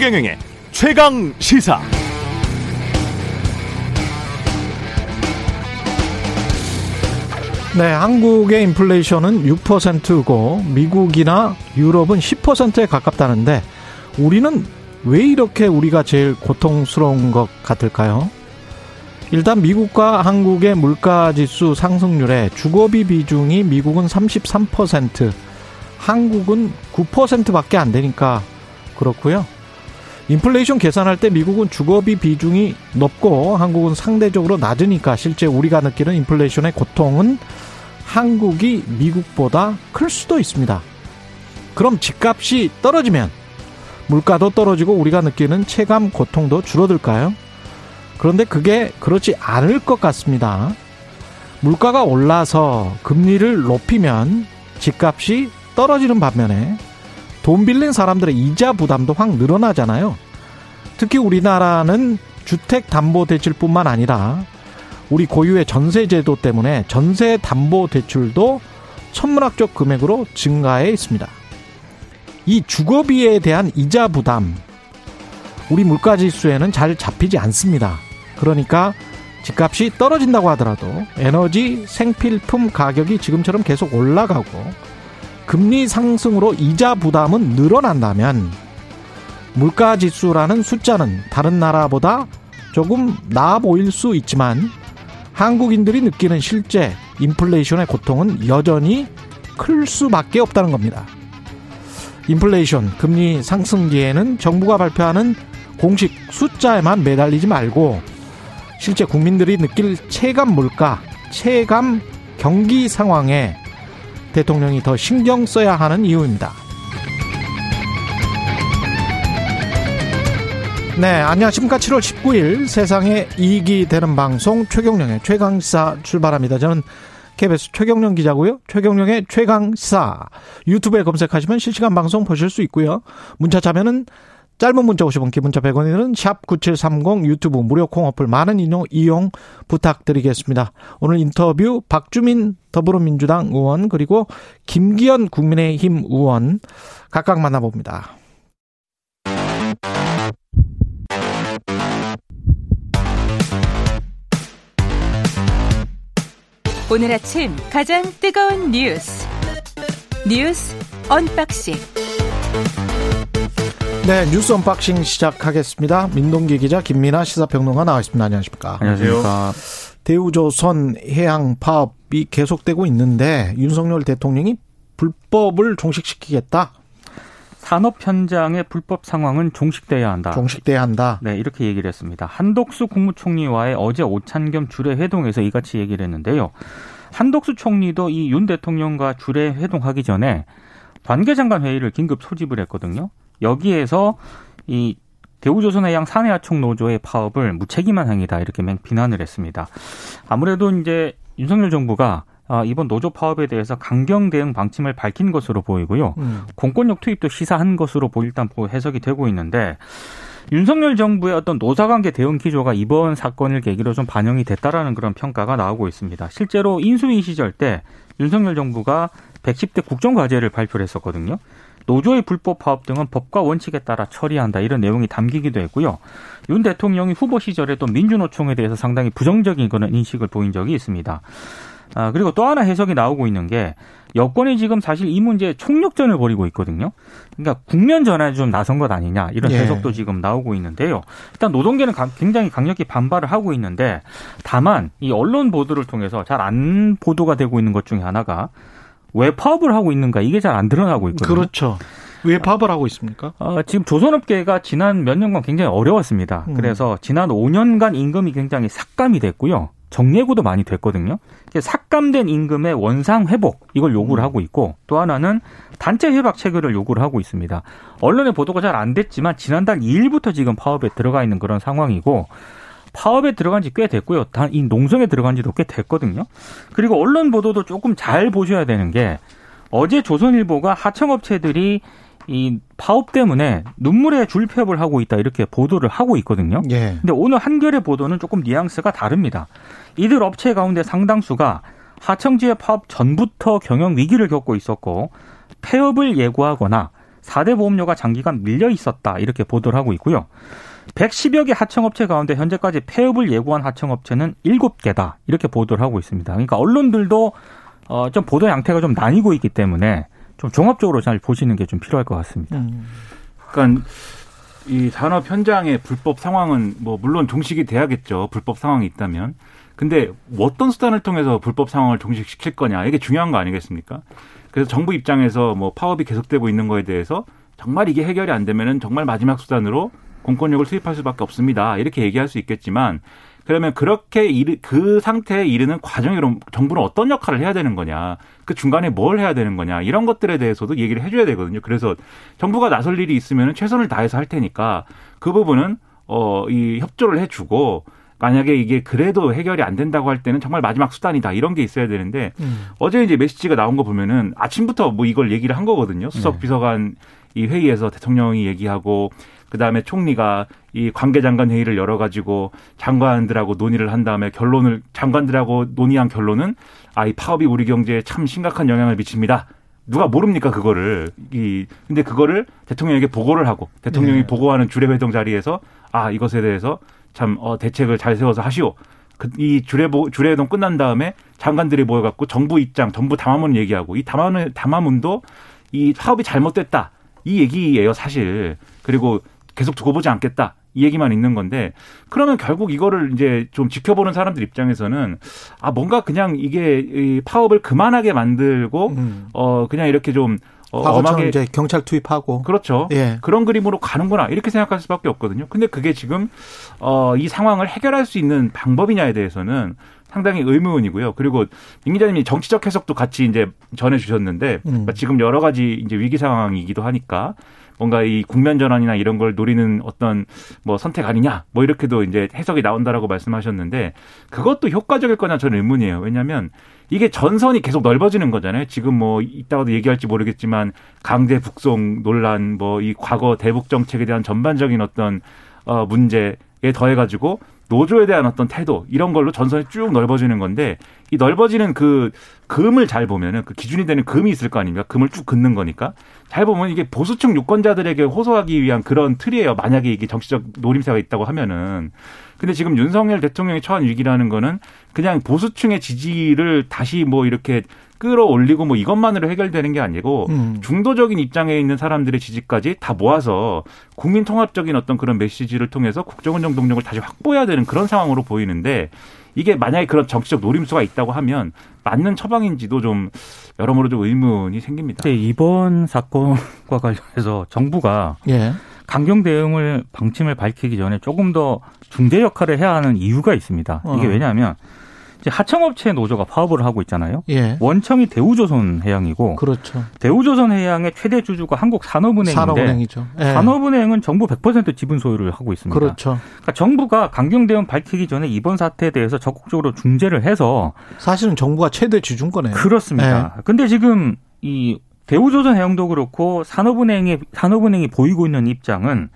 최경영의 최강 시사. 네, 한국의 인플레이션은 6%고 미국이나 유럽은 10%에 가깝다는데 우리는 왜 이렇게 우리가 제일 고통스러운 것 같을까요? 일단 미국과 한국의 물가 지수 상승률에 주거비 비중이 미국은 33%, 한국은 9%밖에 안 되니까 그렇고요. 인플레이션 계산할 때 미국은 주거비 비중이 높고 한국은 상대적으로 낮으니까 실제 우리가 느끼는 인플레이션의 고통은 한국이 미국보다 클 수도 있습니다. 그럼 집값이 떨어지면 물가도 떨어지고 우리가 느끼는 체감 고통도 줄어들까요? 그런데 그게 그렇지 않을 것 같습니다. 물가가 올라서 금리를 높이면 집값이 떨어지는 반면에 돈 빌린 사람들의 이자 부담도 확 늘어나잖아요. 특히 우리나라는 주택담보대출뿐만 아니라 우리 고유의 전세제도 때문에 전세 담보 대출도 천문학적 금액으로 증가해 있습니다. 이 주거비에 대한 이자 부담, 우리 물가 지수에는 잘 잡히지 않습니다. 그러니까 집값이 떨어진다고 하더라도 에너지 생필품 가격이 지금처럼 계속 올라가고 금리 상승으로 이자 부담은 늘어난다면 물가 지수라는 숫자는 다른 나라보다 조금 나아 보일 수 있지만 한국인들이 느끼는 실제 인플레이션의 고통은 여전히 클 수밖에 없다는 겁니다. 인플레이션, 금리 상승기에는 정부가 발표하는 공식 숫자에만 매달리지 말고 실제 국민들이 느낄 체감 물가, 체감 경기 상황에 대통령이 더 신경 써야 하는 이유입니다. 네, 안녕하십니까. 7월 19일 세상에 이익이 되는 방송 최경령의 최강시사 출발합니다. 저는 KBS 최경령 기자고요. 최경령의 최강시사 유튜브에 검색하시면 실시간 방송 보실 수 있고요. 문자 자면은 짧은 문자 50원, 기본자 100원이는 샵 9730 유튜브 무료 콩 어플 많은 이용, 이용 부탁드리겠습니다. 오늘 인터뷰 박주민 더불어민주당 의원 그리고 김기현 국민의힘 의원 각각 만나봅니다. 오늘 아침 가장 뜨거운 뉴스 뉴스 언박싱 네 뉴스 unboxing 시작하겠습니다. 민동기 기자 김민아 시사평론가 나와 있습니다. 안녕하십니까? 안녕하십니까? 대우조선 해양 파업이 계속되고 있는데 윤석열 대통령이 불법을 종식시키겠다. 산업 현장의 불법 상황은 종식돼야 한다. 종식돼야 한다. 네, 이렇게 얘기를 했습니다. 한덕수 국무총리와의 어제 오찬겸 주례 회동에서 이같이 얘기를 했는데요. 한덕수 총리도 이 윤 대통령과 주례 회동하기 전에 관계장관 회의를 긴급 소집을 했거든요. 여기에서 이 대우조선해양 산해하청 노조의 파업을 무책임한 행위다 이렇게 비난을 했습니다. 아무래도 이제 윤석열 정부가 아, 이번 노조 파업에 대해서 강경 대응 방침을 밝힌 것으로 보이고요. 음. 공권력 투입도 시사한 것으로 일단 해석이 되고 있는데 윤석열 정부의 어떤 노사관계 대응 기조가 이번 사건을 계기로 좀 반영이 됐다라는 그런 평가가 나오고 있습니다. 실제로 인수위 시절 때 윤석열 정부가 110대 국정과제를 발표를 했었거든요. 노조의 불법 파업 등은 법과 원칙에 따라 처리한다 이런 내용이 담기기도 했고요. 윤 대통령이 후보 시절에 또 민주노총에 대해서 상당히 부정적인 그런 인식을 보인 적이 있습니다. 아, 그리고 또 하나 해석이 나오고 있는 게 여권이 지금 사실 이 문제에 총력전을 벌이고 있거든요. 그러니까 국면 전환에 좀 나선 것 아니냐 이런 예. 해석도 예. 지금 나오고 있는데요. 일단 노동계는 굉장히 강력히 반발을 하고 있는데 다만 이 언론 보도를 통해서 잘 안 보도가 되고 있는 것 중에 하나가 왜 파업을 하고 있는가 이게 잘 안 드러나고 있거든요. 그렇죠. 왜 파업을 하고 있습니까? 어, 지금 조선업계가 지난 몇 년간 굉장히 어려웠습니다. 음. 그래서 지난 5년간 임금이 굉장히 삭감이 됐고요. 정예고도 많이 됐거든요. 삭감된 임금의 원상 회복 이걸 요구를 음. 하고 있고 또 하나는 단체 협약 체결을 요구를 하고 있습니다. 언론의 보도가 잘 안 됐지만 지난달 2일부터 지금 파업에 들어가 있는 그런 상황이고 파업에 들어간 지 꽤 됐고요. 이 농성에 들어간 지도 꽤 됐거든요. 그리고 언론 보도도 조금 잘 보셔야 되는 게 어제 조선일보가 하청업체들이 이 파업 때문에 눈물의 줄폐업을 하고 있다 이렇게 보도를 하고 있거든요. 예. 근데 오늘 한겨레 보도는 조금 뉘앙스가 다릅니다. 이들 업체 가운데 상당수가 하청지의 파업 전부터 경영 위기를 겪고 있었고 폐업을 예고하거나 4대 보험료가 장기간 밀려 있었다. 이렇게 보도를 하고 있고요. 110여 개 하청업체 가운데 현재까지 폐업을 예고한 하청업체는 7개다. 이렇게 보도를 하고 있습니다. 그러니까 언론들도 어, 좀 보도 양태가 좀 나뉘고 있기 때문에 좀 종합적으로 잘 보시는 게 좀 필요할 것 같습니다. 음. 그러니까 이 산업 현장의 불법 상황은 뭐 물론 종식이 돼야겠죠. 불법 상황이 있다면. 근데 어떤 수단을 통해서 불법 상황을 종식시킬 거냐 이게 중요한 거 아니겠습니까? 그래서 정부 입장에서 뭐 파업이 계속되고 있는 거에 대해서 정말 이게 해결이 안 되면은 정말 마지막 수단으로 공권력을 수입할 수밖에 없습니다. 이렇게 얘기할 수 있겠지만 그러면 그렇게 이르, 그 상태에 이르는 과정이 그럼 정부는 어떤 역할을 해야 되는 거냐, 그 중간에 뭘 해야 되는 거냐 이런 것들에 대해서도 얘기를 해줘야 되거든요. 그래서 정부가 나설 일이 있으면 최선을 다해서 할 테니까 그 부분은 어이 협조를 해주고 만약에 이게 그래도 해결이 안 된다고 할 때는 정말 마지막 수단이다 이런 게 있어야 되는데 음. 어제 이제 메시지가 나온 거 보면은 아침부터 뭐 이걸 얘기를 한 거거든요. 수석 네. 비서관 이 회의에서 대통령이 얘기하고 그다음에 총리가 이 관계장관 회의를 열어 가지고 장관들하고 논의를 한 다음에 결론을 장관들하고 논의한 결론은 아 이 파업이 우리 경제에 참 심각한 영향을 미칩니다. 누가 모릅니까 그거를 이 근데 그거를 대통령에게 보고를 하고 대통령이 네. 보고하는 주례회동 자리에서 아 이것에 대해서 참 어, 대책을 잘 세워서 하시오. 그, 이 주례 주례회동 끝난 다음에 장관들이 모여갖고 정부 입장, 정부 담화문 얘기하고 이 담화문 담화문도 이 파업이 잘못됐다 이 얘기예요 사실. 그리고 계속 두고 보지 않겠다. 이 얘기만 있는 건데 그러면 결국 이거를 이제 좀 지켜보는 사람들 입장에서는 아 뭔가 그냥 이게 이 파업을 그만하게 만들고 음. 어 그냥 이렇게 좀 어, 엄하게 이제 경찰 투입하고 그렇죠. 예. 그런 그림으로 가는구나 이렇게 생각할 수밖에 없거든요. 근데 그게 지금 어, 이 상황을 해결할 수 있는 방법이냐에 대해서는 상당히 의문이고요. 그리고 임 기자님이 정치적 해석도 같이 이제 전해주셨는데 음. 지금 여러 가지 이제 위기 상황이기도 하니까 뭔가 이 국면 전환이나 이런 걸 노리는 어떤 뭐 선택 아니냐 뭐 이렇게도 이제 해석이 나온다라고 말씀하셨는데 그것도 효과적일 거냐 저는 의문이에요. 왜냐하면 이게 전선이 계속 넓어지는 거잖아요. 지금 뭐 이따가도 얘기할지 모르겠지만 강제 북송 논란 뭐 이 과거 대북 정책에 대한 전반적인 어떤 어 문제에 더해 가지고 노조에 대한 어떤 태도 이런 걸로 전선이 쭉 넓어지는 건데 이 넓어지는 그 금을 잘 보면은 그 기준이 되는 금이 있을 거 아닙니까? 금을 쭉 긋는 거니까 잘 보면 이게 보수층 유권자들에게 호소하기 위한 그런 틀이에요. 만약에 이게 정치적 노림세가 있다고 하면은 근데 지금 윤석열 대통령이 처한 위기라는 거는 그냥 보수층의 지지를 다시 뭐 이렇게 끌어올리고 뭐 이것만으로 해결되는 게 아니고 음. 중도적인 입장에 있는 사람들의 지지까지 다 모아서 국민 통합적인 어떤 그런 메시지를 통해서 국정운영 동력을 다시 확보해야 되는 그런 상황으로 보이는데 이게 만약에 그런 정치적 노림수가 있다고 하면 맞는 처방인지도 좀 여러모로 좀 의문이 생깁니다. 네, 이번 사건과 관련해서 정부가 예. 강경 대응을 방침을 밝히기 전에 조금 더 중재 역할을 해야 하는 이유가 있습니다. 이게 어. 왜냐하면 이제 하청업체 노조가 파업을 하고 있잖아요. 예. 원청이 대우조선해양이고 그렇죠. 대우조선해양의 최대 주주가 한국산업은행인데 산업은행이죠. 예. 산업은행은 정부 100% 지분 소유를 하고 있습니다. 그렇죠. 그러니까 정부가 강경 대응 밝히기 전에 이번 사태에 대해서 적극적으로 중재를 해서 사실은 정부가 최대 주주인 거네요. 그렇습니다. 예. 근데 지금 이 대우조선 해양도 그렇고 산업은행이 산업은행이 보이고 있는 입장은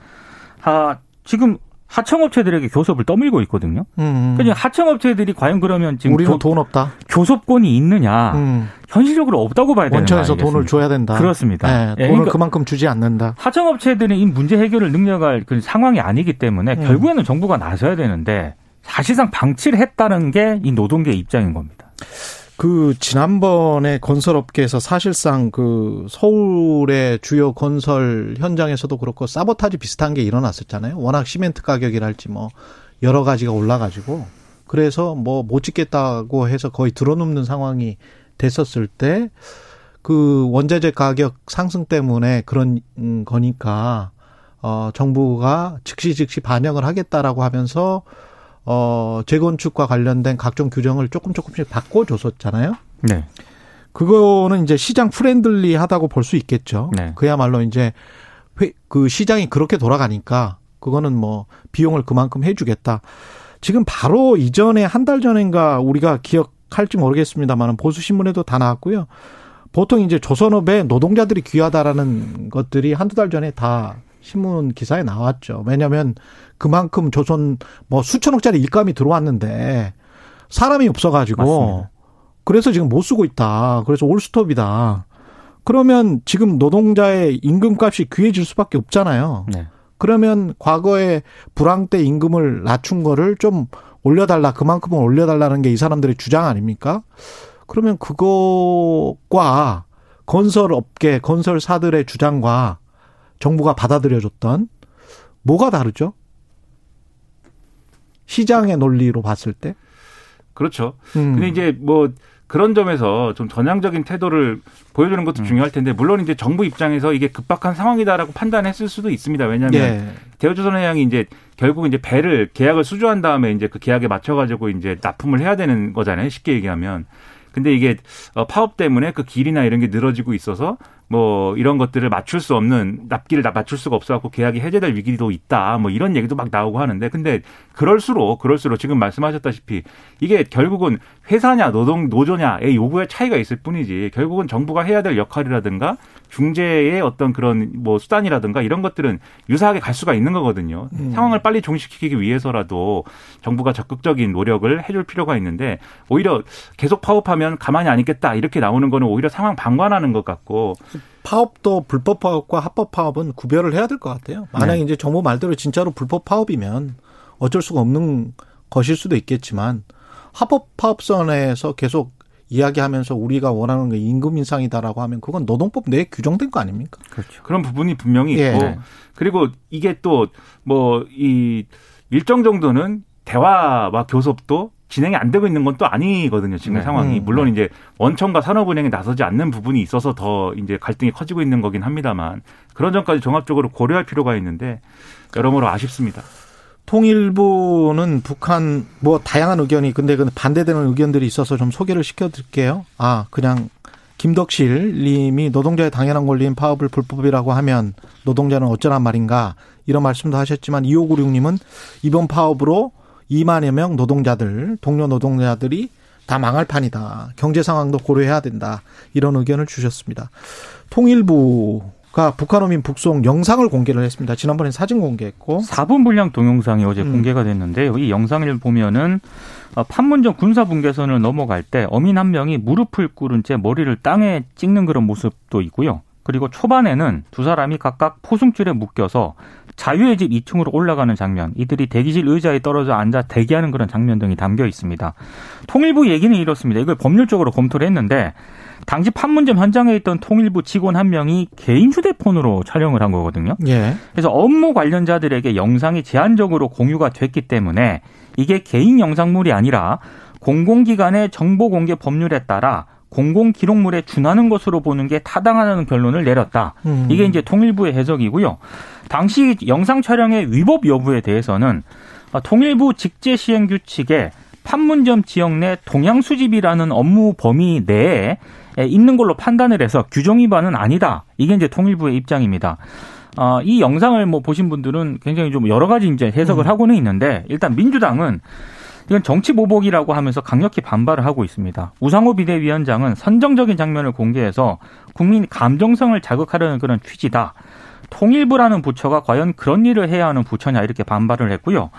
아 지금 하청업체들에게 교섭을 떠밀고 있거든요. 음. 그러니까 하청업체들이 과연 그러면 지금 우리는 돈 없다. 교섭권이 있느냐? 음. 현실적으로 없다고 봐야 되는 원청에서 돈을 줘야 된다. 그렇습니다. 네, 돈을 그러니까 그만큼 주지 않는다. 하청업체들은 이 문제 해결을 능력할 그 상황이 아니기 때문에 음. 결국에는 정부가 나서야 되는데 사실상 방치를 했다는 게 이 노동계 입장인 겁니다. 그 지난번에 건설업계에서 사실상 그 서울의 주요 건설 현장에서도 그렇고 사보타지 비슷한 게 일어났었잖아요. 워낙 시멘트 가격이랄지 뭐 여러 가지가 올라가지고 그래서 뭐 못 짓겠다고 해서 거의 들어눕는 상황이 됐었을 때 그 원자재 가격 상승 때문에 그런 거니까 어 정부가 즉시 즉시 반영을 하겠다라고 하면서 어, 재건축과 관련된 각종 규정을 조금 조금씩 바꿔줬었잖아요. 네. 그거는 이제 시장 friendly 하다고 볼 수 있겠죠. 네. 그야말로 이제 회, 그 시장이 그렇게 돌아가니까 그거는 뭐 비용을 그만큼 해주겠다. 지금 바로 이전에 한 달 전인가 우리가 기억할지 모르겠습니다만 보수 신문에도 다 나왔고요. 보통 이제 조선업에 노동자들이 귀하다라는 것들이 한두 달 전에 다 신문 기사에 나왔죠. 왜냐하면 그만큼 조선 뭐 수천억짜리 일감이 들어왔는데 사람이 없어가지고 맞습니다. 그래서 지금 못 쓰고 있다. 그래서 올스톱이다. 그러면 지금 노동자의 임금값이 귀해질 수밖에 없잖아요. 네. 그러면 과거에 불황 때 임금을 낮춘 거를 좀 올려달라 그만큼은 올려달라는 게 이 사람들의 주장 아닙니까? 그러면 그거과 건설업계 건설사들의 주장과 정부가 받아들여줬던 뭐가 다르죠? 시장의 논리로 봤을 때. 그렇죠. 음. 근데 이제 뭐 그런 점에서 좀 전향적인 태도를 보여주는 것도 음. 중요할 텐데 물론 이제 정부 입장에서 이게 급박한 상황이다라고 판단했을 수도 있습니다. 왜냐하면 예. 대우조선해양이 이제 결국 이제 배를 계약을 수주한 다음에 이제 그 계약에 맞춰가지고 이제 납품을 해야 되는 거잖아요. 쉽게 얘기하면. 근데 이게 어, 파업 때문에 그 길이나 이런 게 늘어지고 있어서 뭐 이런 것들을 맞출 수 없는 납기를 다 맞출 수가 없어갖고 계약이 해제될 위기도 있다. 뭐 이런 얘기도 막 나오고 하는데 근데 그럴수록 그럴수록 지금 말씀하셨다시피 이게 결국은 회사냐 노동 노조냐의 요구의 차이가 있을 뿐이지 결국은 정부가 해야 될 역할이라든가 중재의 어떤 그런 뭐 수단이라든가 이런 것들은 유사하게 갈 수가 있는 거거든요. 상황을 빨리 종식시키기 위해서라도 정부가 적극적인 노력을 해줄 필요가 있는데 오히려 계속 파업하면 가만히 안 있겠다 이렇게 나오는 거는 오히려 상황 방관하는 것 같고 파업도 불법 파업과 합법 파업은 구별을 해야 될 것 같아요. 만약에 네. 이제 정부 말대로 진짜로 불법 파업이면 어쩔 수가 없는 것일 수도 있겠지만 합법 파업선에서 계속 이야기하면서 우리가 원하는 게 임금 인상이다라고 하면 그건 노동법 내에 규정된 거 아닙니까? 그렇죠. 그런 부분이 분명히 예. 있고 그리고 이게 또 뭐 이 일정 정도는 대화와 교섭도 진행이 안 되고 있는 건 또 아니거든요. 지금 네. 상황이 음. 물론 이제 원청과 산업은행이 나서지 않는 부분이 있어서 더 이제 갈등이 커지고 있는 거긴 합니다만 그런 점까지 종합적으로 고려할 필요가 있는데 여러모로 아쉽습니다. 통일부는 북한 뭐 다양한 의견이 근데 그 반대되는 의견들이 있어서 좀 소개를 시켜드릴게요. 아 그냥 김덕실 님이 노동자의 당연한 권리인 파업을 불법이라고 하면 노동자는 어쩌란 말인가 이런 말씀도 하셨지만 2596 님은 이번 파업으로 2만여 명 노동자들 동료 노동자들이 다 망할 판이다. 경제 상황도 고려해야 된다. 이런 의견을 주셨습니다. 통일부 가 북한어민 북송 영상을 공개를 했습니다. 지난번에 사진 공개했고 4분 분량 동영상이 어제 음. 공개가 됐는데요. 이 영상을 보면은 어, 판문점 군사 분계선을 넘어갈 때 어민 한 명이 무릎을 꿇은 채 머리를 땅에 찍는 그런 모습도 있고요. 그리고 초반에는 두 사람이 각각 포승줄에 묶여서 자유의 집 2층으로 올라가는 장면, 이들이 대기실 의자에 떨어져 앉아 대기하는 그런 장면 등이 담겨 있습니다. 통일부 얘기는 이렇습니다. 이걸 법률적으로 검토를 했는데 당시 판문점 현장에 있던 통일부 직원 한 명이 개인 휴대폰으로 촬영을 한 거거든요. 예. 그래서 업무 관련자들에게 영상이 제한적으로 공유가 됐기 때문에 이게 개인 영상물이 아니라 공공기관의 정보 공개 법률에 따라 공공 기록물에 준하는 것으로 보는 게 타당하다는 결론을 내렸다. 음. 이게 이제 통일부의 해석이고요. 당시 영상 촬영의 위법 여부에 대해서는 아, 통일부 직제 시행 규칙에 판문점 지역 내 동양 수집이라는 업무 범위 내에 있는 걸로 판단을 해서 규정 위반은 아니다. 이게 이제 통일부의 입장입니다. 어, 이 영상을 뭐 보신 분들은 굉장히 좀 여러 가지 이제 해석을 하고는 있는데 일단 민주당은 이건 정치 보복이라고 하면서 강력히 반발을 하고 있습니다. 우상호 비대위원장은 선정적인 장면을 공개해서 국민 감정성을 자극하려는 그런 취지다. 통일부라는 부처가 과연 그런 일을 해야 하는 부처냐 이렇게 반발을 했고요.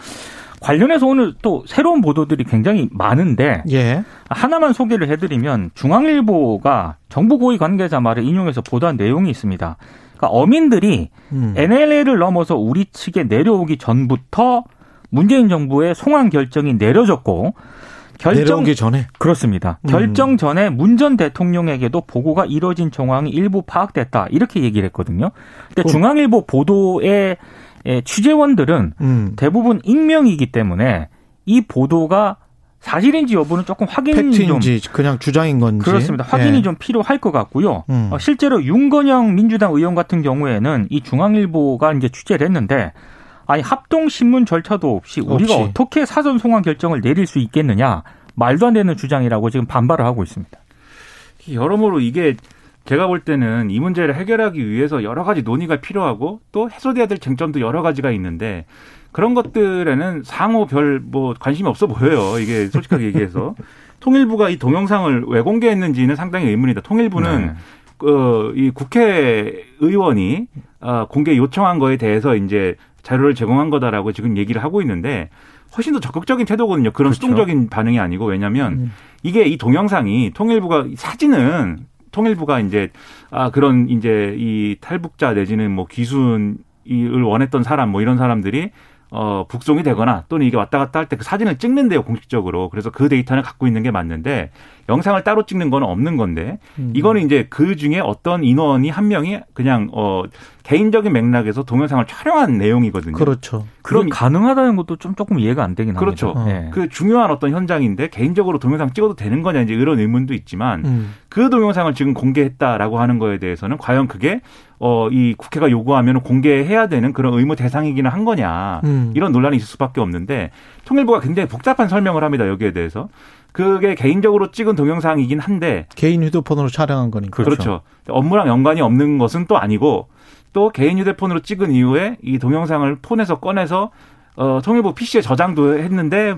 관련해서 오늘 또 새로운 보도들이 굉장히 많은데 예. 하나만 소개를 해드리면 중앙일보가 정부 고위 관계자 말을 인용해서 보도한 내용이 있습니다. 그러니까 어민들이 음. NLL을 넘어서 우리 측에 내려오기 전부터 문재인 정부의 송환 결정이 내려졌고 결정 내려오기 전에 그렇습니다. 음. 결정 전에 문 전 대통령에게도 보고가 이뤄진 정황이 일부 파악됐다 이렇게 얘기를 했거든요. 근데 그- 중앙일보 보도의 에, 취재원들은 음. 대부분 익명이기 때문에 이 보도가 사실인지 여부는 조금 확인이 좀 팩트인지 그냥 주장인 건지 그렇습니다. 확인이 예. 좀 필요할 것 같고요. 음. 어, 실제로 윤건영 민주당 의원 같은 경우에는 이 중앙일보가 이제 취재를 했는데 아니 합동 신문 절차도 없이 우리가 없이. 어떻게 사전 송환 결정을 내릴 수 있겠느냐 말도 안 되는 주장이라고 지금 반발을 하고 있습니다. 여러모로 이게 제가 볼 때는 이 문제를 해결하기 위해서 여러 가지 논의가 필요하고 또 해소돼야 될 쟁점도 여러 가지가 있는데 그런 것들에는 상호 별 뭐 관심이 없어 보여요. 이게 솔직하게 얘기해서 통일부가 이 동영상을 왜 공개했는지는 상당히 의문이다. 통일부는 네. 어, 이 국회의원이 어, 공개 요청한 거에 대해서 이제 자료를 제공한 거다라고 지금 얘기를 하고 있는데 훨씬 더 적극적인 태도거든요. 그런 그렇죠. 수동적인 반응이 아니고 왜냐하면 음. 이게 이 동영상이 통일부가 이 사진은 통일부가 이제 아 그런 이제 이 탈북자 내지는 뭐 귀순을 원했던 사람 뭐 이런 사람들이 어, 북송이 되거나 또는 이게 왔다 갔다 할 때 그 사진을 찍는데요, 공식적으로. 그래서 그 데이터는 갖고 있는 게 맞는데 영상을 따로 찍는 건 없는 건데 음. 이거는 이제 그 중에 어떤 인원이 한 명이 그냥 어, 개인적인 맥락에서 동영상을 촬영한 내용이거든요. 그렇죠. 그럼 가능하다는 것도 좀 조금 이해가 안 되긴 그렇죠. 합니다. 어. 예. 그 중요한 어떤 현장인데 개인적으로 동영상 찍어도 되는 거냐 이제 이런 의문도 있지만 음. 그 동영상을 지금 공개했다라고 하는 거에 대해서는 과연 그게 어, 이 국회가 요구하면 공개해야 되는 그런 의무 대상이기는 한 거냐. 음. 이런 논란이 있을 수밖에 없는데 통일부가 굉장히 복잡한 설명을 합니다. 여기에 대해서. 그게 개인적으로 찍은 동영상이긴 한데 개인 휴대폰으로 촬영한 거니까. 그렇죠. 그렇죠. 업무랑 연관이 없는 것은 또 아니고 또 개인 휴대폰으로 찍은 이후에 이 동영상을 폰에서 꺼내서 어, 통일부 PC에 저장도 했는데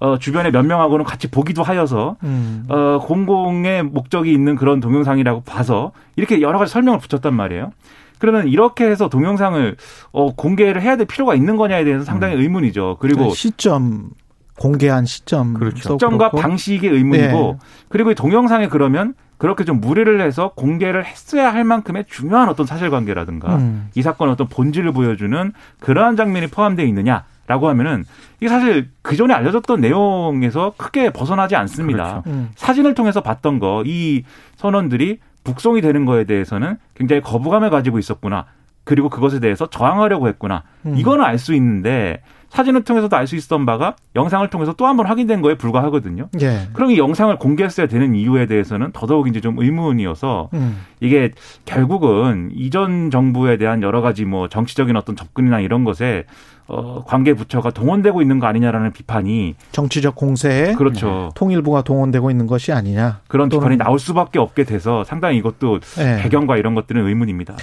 어, 주변에 몇 명하고는 같이 보기도 하여서 음. 어, 공공의 목적이 있는 그런 동영상이라고 봐서 이렇게 여러 가지 설명을 붙였단 말이에요. 그러면 이렇게 해서 동영상을 어, 공개를 해야 될 필요가 있는 거냐에 대해서 상당히 의문이죠. 그리고 그 시점 공개한 시점 그렇죠. 시점과 방식의 의문이고 예. 그리고 이 동영상에 그러면 그렇게 좀 무리를 해서 공개를 했어야 할 만큼의 중요한 어떤 사실관계라든가 음. 이 사건의 어떤 본질을 보여주는 그러한 장면이 포함되어 있느냐 라고 하면은 이게 사실 그 전에 알려졌던 내용에서 크게 벗어나지 않습니다. 그렇죠. 음. 사진을 통해서 봤던 거 이 선원들이 북송이 되는 거에 대해서는 굉장히 거부감을 가지고 있었구나. 그리고 그것에 대해서 저항하려고 했구나. 음. 이거는 알 수 있는데 사진을 통해서도 알 수 있었던 바가 영상을 통해서 또 한 번 확인된 거에 불과하거든요. 예. 그럼 이 영상을 공개했어야 되는 이유에 대해서는 더더욱 이제 좀 의문이어서 음. 이게 결국은 이전 정부에 대한 여러 가지 뭐 정치적인 어떤 접근이나 이런 것에 어 관계 부처가 동원되고 있는 거 아니냐라는 비판이 정치적 공세에 그렇죠. 통일부가 동원되고 있는 것이 아니냐. 그런 비판이 나올 수밖에 없게 돼서 상당히 이것도 예. 배경과 이런 것들은 의문입니다.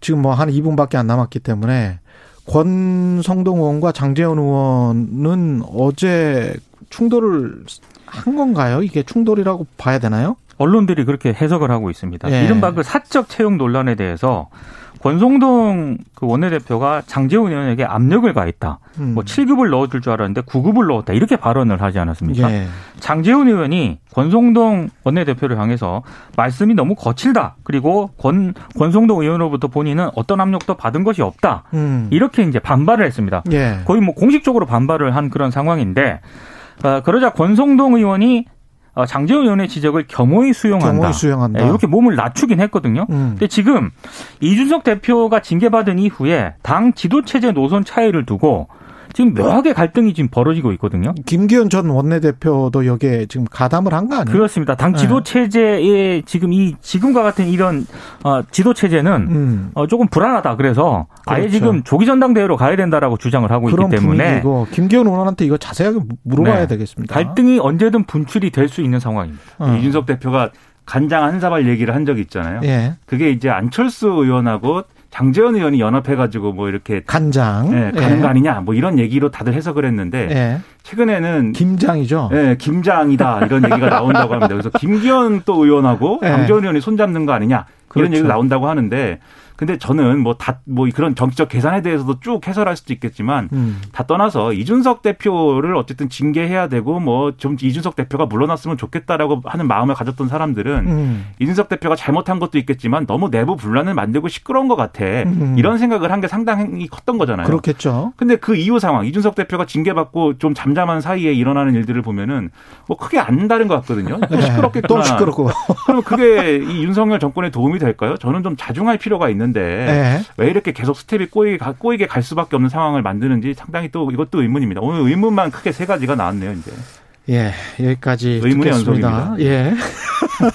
지금 뭐 한 2분밖에 안 남았기 때문에 권성동 의원과 장재원 의원은 어제 충돌을 한 건가요? 이게 충돌이라고 봐야 되나요? 언론들이 그렇게 해석을 하고 있습니다. 예. 이른바 그 사적 채용 논란에 대해서 권성동 그 원내대표가 장재훈 의원에게 압력을 가했다. 음. 뭐 7급을 넣어줄 줄 알았는데 9급을 넣었다. 이렇게 발언을 하지 않았습니까? 예. 장재훈 의원이 권성동 원내대표를 향해서 말씀이 너무 거칠다. 그리고 권, 권성동 의원으로부터 본인은 어떤 압력도 받은 것이 없다. 음. 이렇게 이제 반발을 했습니다. 예. 거의 뭐 공식적으로 반발을 한 그런 상황인데 어, 그러자 권성동 의원이 어, 장재훈 의원의 지적을 겸허히 수용한다. 경호히 수용한다. 예, 이렇게 몸을 낮추긴 했거든요. 음. 근데 지금 이준석 대표가 징계받은 이후에 당 지도 체제 노선 차이를 두고 지금 묘하게 갈등이 지금 벌어지고 있거든요. 김기현 전 원내대표도 여기에 지금 가담을 한 거 아니에요? 그렇습니다. 당 네. 지도 체제의 지금 이 지금과 같은 이런 어, 지도 체제는 음. 어, 조금 불안하다. 그래서 아예 그렇죠. 지금 조기 전당대회로 가야 된다라고 주장을 하고 그런 있기 때문에 분위기고 김기현 의원한테 이거 자세하게 물어봐야 네. 되겠습니다. 갈등이 언제든 분출이 될 수 있는 상황입니다. 어. 이준석 대표가 간장 한 사발 얘기를 한 적이 있잖아요. 예. 그게 이제 안철수 의원하고 장재현 의원이 연합해가지고 뭐 이렇게 간장. 예, 가는 거 아니냐 뭐 이런 얘기로 다들 해석을 했는데 예. 최근에는 김장이죠. 예, 김장이다 이런 얘기가 나온다고 합니다. 그래서 김기현 또 의원하고 예. 장재현 의원이 손잡는 거 아니냐 이런 그렇죠. 얘기가 나온다고 하는데 근데 저는 뭐다뭐 그런 정치적 계산에 대해서도 쭉 해설할 수도 있겠지만 음. 다 떠나서 이준석 대표를 어쨌든 징계해야 되고 뭐 좀 이준석 대표가 물러났으면 좋겠다라고 하는 마음을 가졌던 사람들은 음. 이준석 대표가 잘못한 것도 있겠지만 너무 내부 분란을 만들고 시끄러운 것 같아 음. 이런 생각을 한 게 상당히 컸던 거잖아요. 그렇겠죠. 근데 그 이후 상황 이준석 대표가 징계받고 좀 잠잠한 사이에 일어나는 일들을 보면은 뭐 크게 안 다른 것 같거든요. 또 시끄럽겠구나. 또 시끄럽고. 그럼 그게 이 윤석열 정권에 도움이 될까요? 저는 좀 자중할 필요가 있는 데 예. 왜 이렇게 계속 스텝이 꼬이게, 가- 꼬이게 갈 수밖에 없는 상황을 만드는지 상당히 또 이것도 의문입니다. 오늘 의문만 크게 세 가지가 나왔네요, 이제. 예, 여기까지 의문의 듣겠습니다. 연속입니다. 예.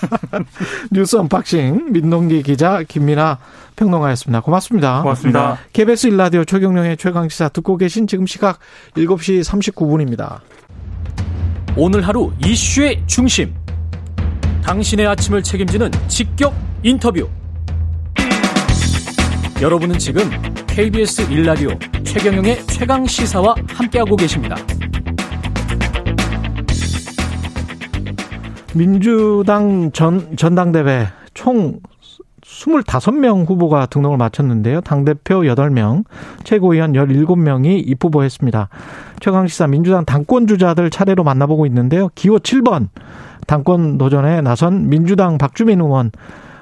뉴스 unboxing 민동기 기자 김민아 평론가였습니다. 고맙습니다. 고맙습니다. KBS 일라디오 최경영의 최강시사 듣고 계신 지금 시각 7시 39분입니다. 오늘 하루 이슈의 중심. 당신의 아침을 책임지는 직격 인터뷰. 여러분은 지금 KBS 일라디오 최경영의 최강 시사와 함께하고 계십니다. 민주당 전, 전당대회 총 25명 후보가 등록을 마쳤는데요. 당대표 8명, 최고위원 17명이 입후보했습니다. 최강시사 민주당 당권주자들 차례로 만나보고 있는데요. 기호 7번 당권 도전에 나선 민주당 박주민 의원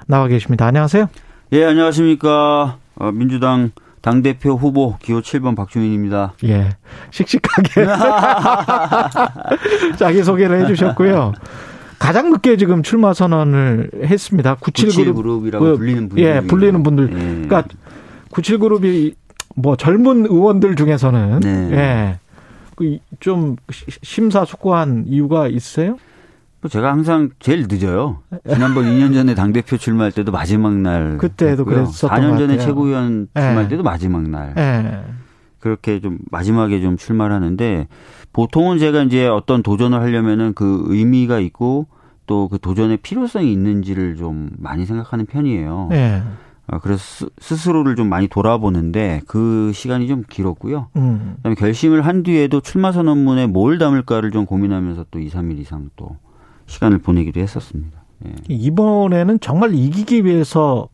나와 계십니다. 안녕하세요. 예, 안녕하십니까. 어, 민주당 당대표 후보 기호 7번 박주민입니다. 예. 씩씩하게 자기소개를 해주셨고요. 가장 늦게 지금 출마 선언을 했습니다. 97그룹. 97그룹이라고 그, 불리는 분들. 예, 불리는 분들. 예. 그러니까 97그룹이 뭐 젊은 의원들 중에서는 네. 예. 그좀 심사숙고한 이유가 있어요? 뭐 제가 항상 제일 늦어요. 지난번 2년 전에 당대표 출마할 때도 마지막 날. 그때도. 그랬었던 4년 것 전에. 최고위원 예. 출마할 때도 마지막 날. 예. 그렇게 좀 마지막에 좀 출마를 하는데 보통은 제가 이제 어떤 도전을 하려면은 그 의미가 있고 또 그 도전의 필요성이 있는지를 좀 많이 생각하는 편이에요. 예. 어, 그래서 스- 스스로를 좀 많이 돌아보는데 그 시간이 좀 길었고요. 음. 그다음에 결심을 한 뒤에도 출마 선언문에 뭘 담을까를 좀 고민하면서 또 2, 3일 이상 또 시간을 보내기도 했었습니다. 예. 이번에는 정말 이기기 위해서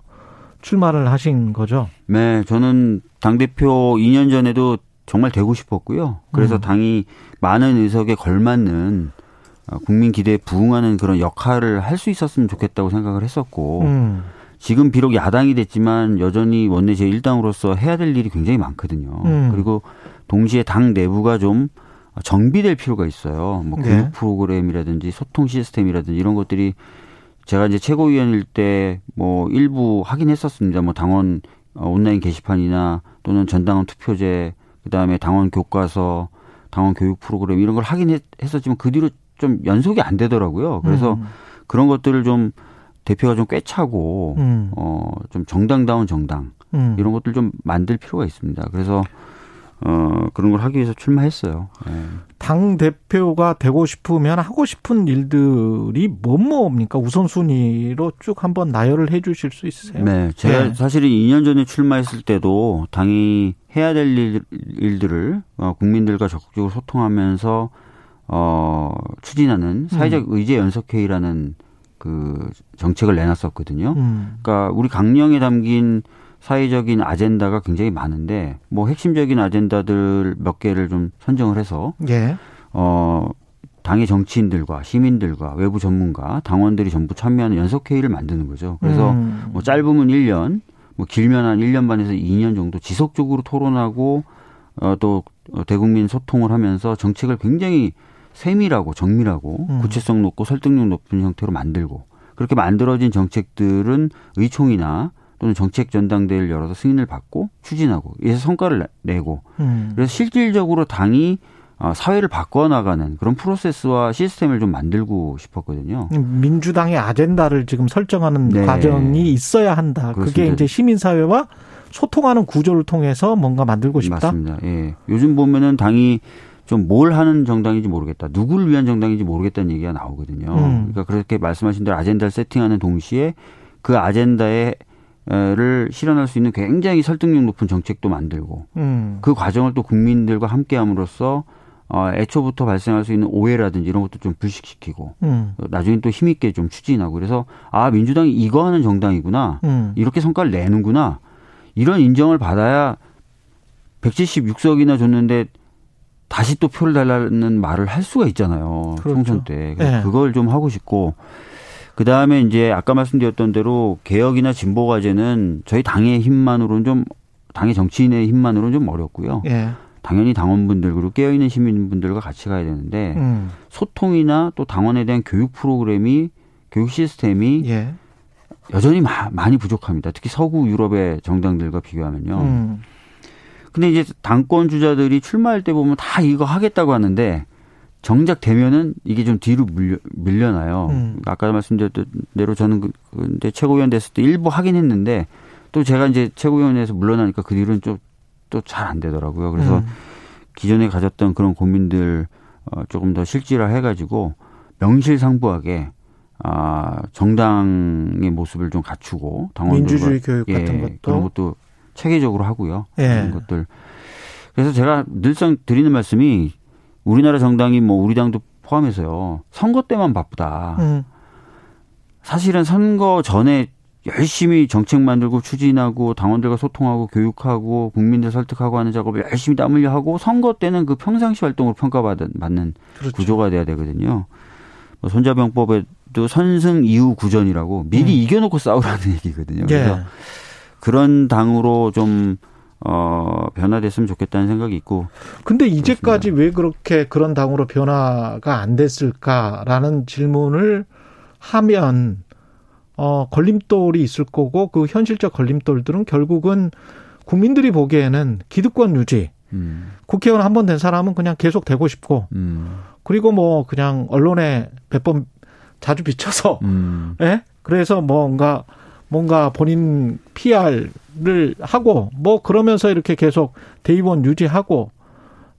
출마를 하신 거죠? 네, 저는 당대표 2년 전에도 정말 되고 싶었고요. 그래서 음. 당이 많은 의석에 걸맞는 어, 국민 기대에 부응하는 그런 역할을 할 수 있었으면 좋겠다고 생각을 했었고, 음. 지금 비록 야당이 됐지만 여전히 원내 제1당으로서 해야 될 일이 굉장히 많거든요. 음. 그리고 동시에 당 내부가 좀 정비될 필요가 있어요. 뭐 네. 교육 프로그램이라든지 소통 시스템이라든지 이런 것들이 제가 이제 최고위원일 때 뭐 일부 하긴 했었습니다. 뭐 당원 어, 온라인 게시판이나 또는 전당원 투표제, 그 다음에 당원 교과서, 당원 교육 프로그램 이런 걸 하긴 했, 했었지만 그 뒤로 좀 연속이 안 되더라고요. 그래서 음. 그런 것들을 좀 대표가 좀 꿰차고 음. 어좀 정당다운 정당 음. 이런 것들 좀 만들 필요가 있습니다. 그래서 어 그런 걸 하기 위해서 출마했어요. 예. 당 대표가 되고 싶으면 하고 싶은 일들이 뭐 뭐입니까? 우선순위로 쭉 한번 나열을 해 주실 수 있으세요? 네, 제가 네. 사실은 2년 전에 출마했을 때도 당이 해야 될 일, 일들을 어, 국민들과 적극적으로 소통하면서 어 추진하는 사회적 의제 연석회의라는 그 정책을 내놨었거든요. 음. 그러니까 우리 강령에 담긴 사회적인 아젠다가 굉장히 많은데 뭐 핵심적인 아젠다들 몇 개를 좀 선정을 해서 예. 어 당의 정치인들과 시민들과 외부 전문가, 당원들이 전부 참여하는 연석 회의를 만드는 거죠. 그래서 음. 뭐 짧으면 1년, 뭐 길면 한 1년 반에서 2년 정도 지속적으로 토론하고 어, 또 어, 대국민 소통을 하면서 정책을 굉장히 세밀하고 정밀하고 음. 구체성 높고 설득력 높은 형태로 만들고 그렇게 만들어진 정책들은 의총이나 또는 정책 전당대회를 열어서 승인을 받고 추진하고 이래서 성과를 내- 내고 음. 그래서 실질적으로 당이 어, 사회를 바꿔나가는 그런 프로세스와 시스템을 좀 만들고 싶었거든요. 민주당의 아젠다를 지금 설정하는 네. 과정이 있어야 한다. 그게 그렇습니다. 이제 시민사회와 소통하는 구조를 통해서 뭔가 만들고 싶다. 맞습니다. 예. 요즘 보면은 당이 좀 뭘 하는 정당인지 모르겠다. 누구를 위한 정당인지 모르겠다는 얘기가 나오거든요. 음. 그러니까 그렇게 말씀하신 대로 아젠다를 세팅하는 동시에 그 아젠다에 를 실현할 수 있는 굉장히 설득력 높은 정책도 만들고 음. 그 과정을 또 국민들과 함께함으로써 어, 애초부터 발생할 수 있는 오해라든지 이런 것도 좀 불식시키고 음. 나중에 또 힘있게 좀 추진하고 그래서 아 민주당이 이거 하는 정당이구나 음. 이렇게 성과를 내는구나 이런 인정을 받아야 176석이나 줬는데 다시 또 표를 달라는 말을 할 수가 있잖아요 그렇죠. 총선 때 네. 그걸 좀 하고 싶고 그 다음에 이제 아까 말씀드렸던 대로 개혁이나 진보 과제는 저희 당의 힘만으로는 좀 당의 정치인의 힘만으로는 좀 어렵고요. 예. 당연히 당원분들 그리고 깨어있는 시민분들과 같이 가야 되는데 음. 소통이나 또 당원에 대한 교육 프로그램이 교육 시스템이 예. 여전히 마- 많이 부족합니다. 특히 서구 유럽의 정당들과 비교하면요. 음. 근데 이제 당권 주자들이 출마할 때 보면 다 이거 하겠다고 하는데 정작 되면은 이게 좀 뒤로 밀려, 밀려나요. 음. 아까 말씀드렸던 대로 저는 그, 그 이제 최고위원 됐을 때 일부 하긴 했는데 또 제가 이제 최고위원회에서 물러나니까 그 뒤로는 좀 또 잘 안 되더라고요. 그래서 음. 기존에 가졌던 그런 고민들 어, 조금 더 실질화 해가지고 명실상부하게 아 정당의 모습을 좀 갖추고 당원들과 민주주의 교육 예, 같은 것도 그런 것도 체계적으로 하고요. 예. 그런 것들. 그래서 제가 늘상 드리는 말씀이 우리나라 정당이 뭐 우리 당도 포함해서요 선거 때만 바쁘다. 음. 사실은 선거 전에 열심히 정책 만들고 추진하고 당원들과 소통하고 교육하고 국민들 설득하고 하는 작업을 열심히 땀 흘려 하고 선거 때는 그 평상시 활동으로 평가받는 받는 그렇죠. 구조가 돼야 되거든요. 뭐 손자병법에도 또 선승 이후 구전이라고 미리 음. 이겨놓고 싸우라는 얘기거든요. 그래서 예. 그런 당으로 좀 어, 변화됐으면 좋겠다는 생각이 있고. 근데 이제까지 그렇습니다. 왜 그렇게 그런 당으로 변화가 안 됐을까라는 질문을 하면, 어, 걸림돌이 있을 거고, 그 현실적 걸림돌들은 결국은 국민들이 보기에는 기득권 유지, 음. 국회의원 한 번 된 사람은 그냥 계속 되고 싶고, 음. 그리고 뭐 그냥 언론에 몇번 자주 비춰서, 음. 예? 그래서 뭔가, 뭔가 본인 PR을 하고 뭐 그러면서 이렇게 계속 대의원 유지하고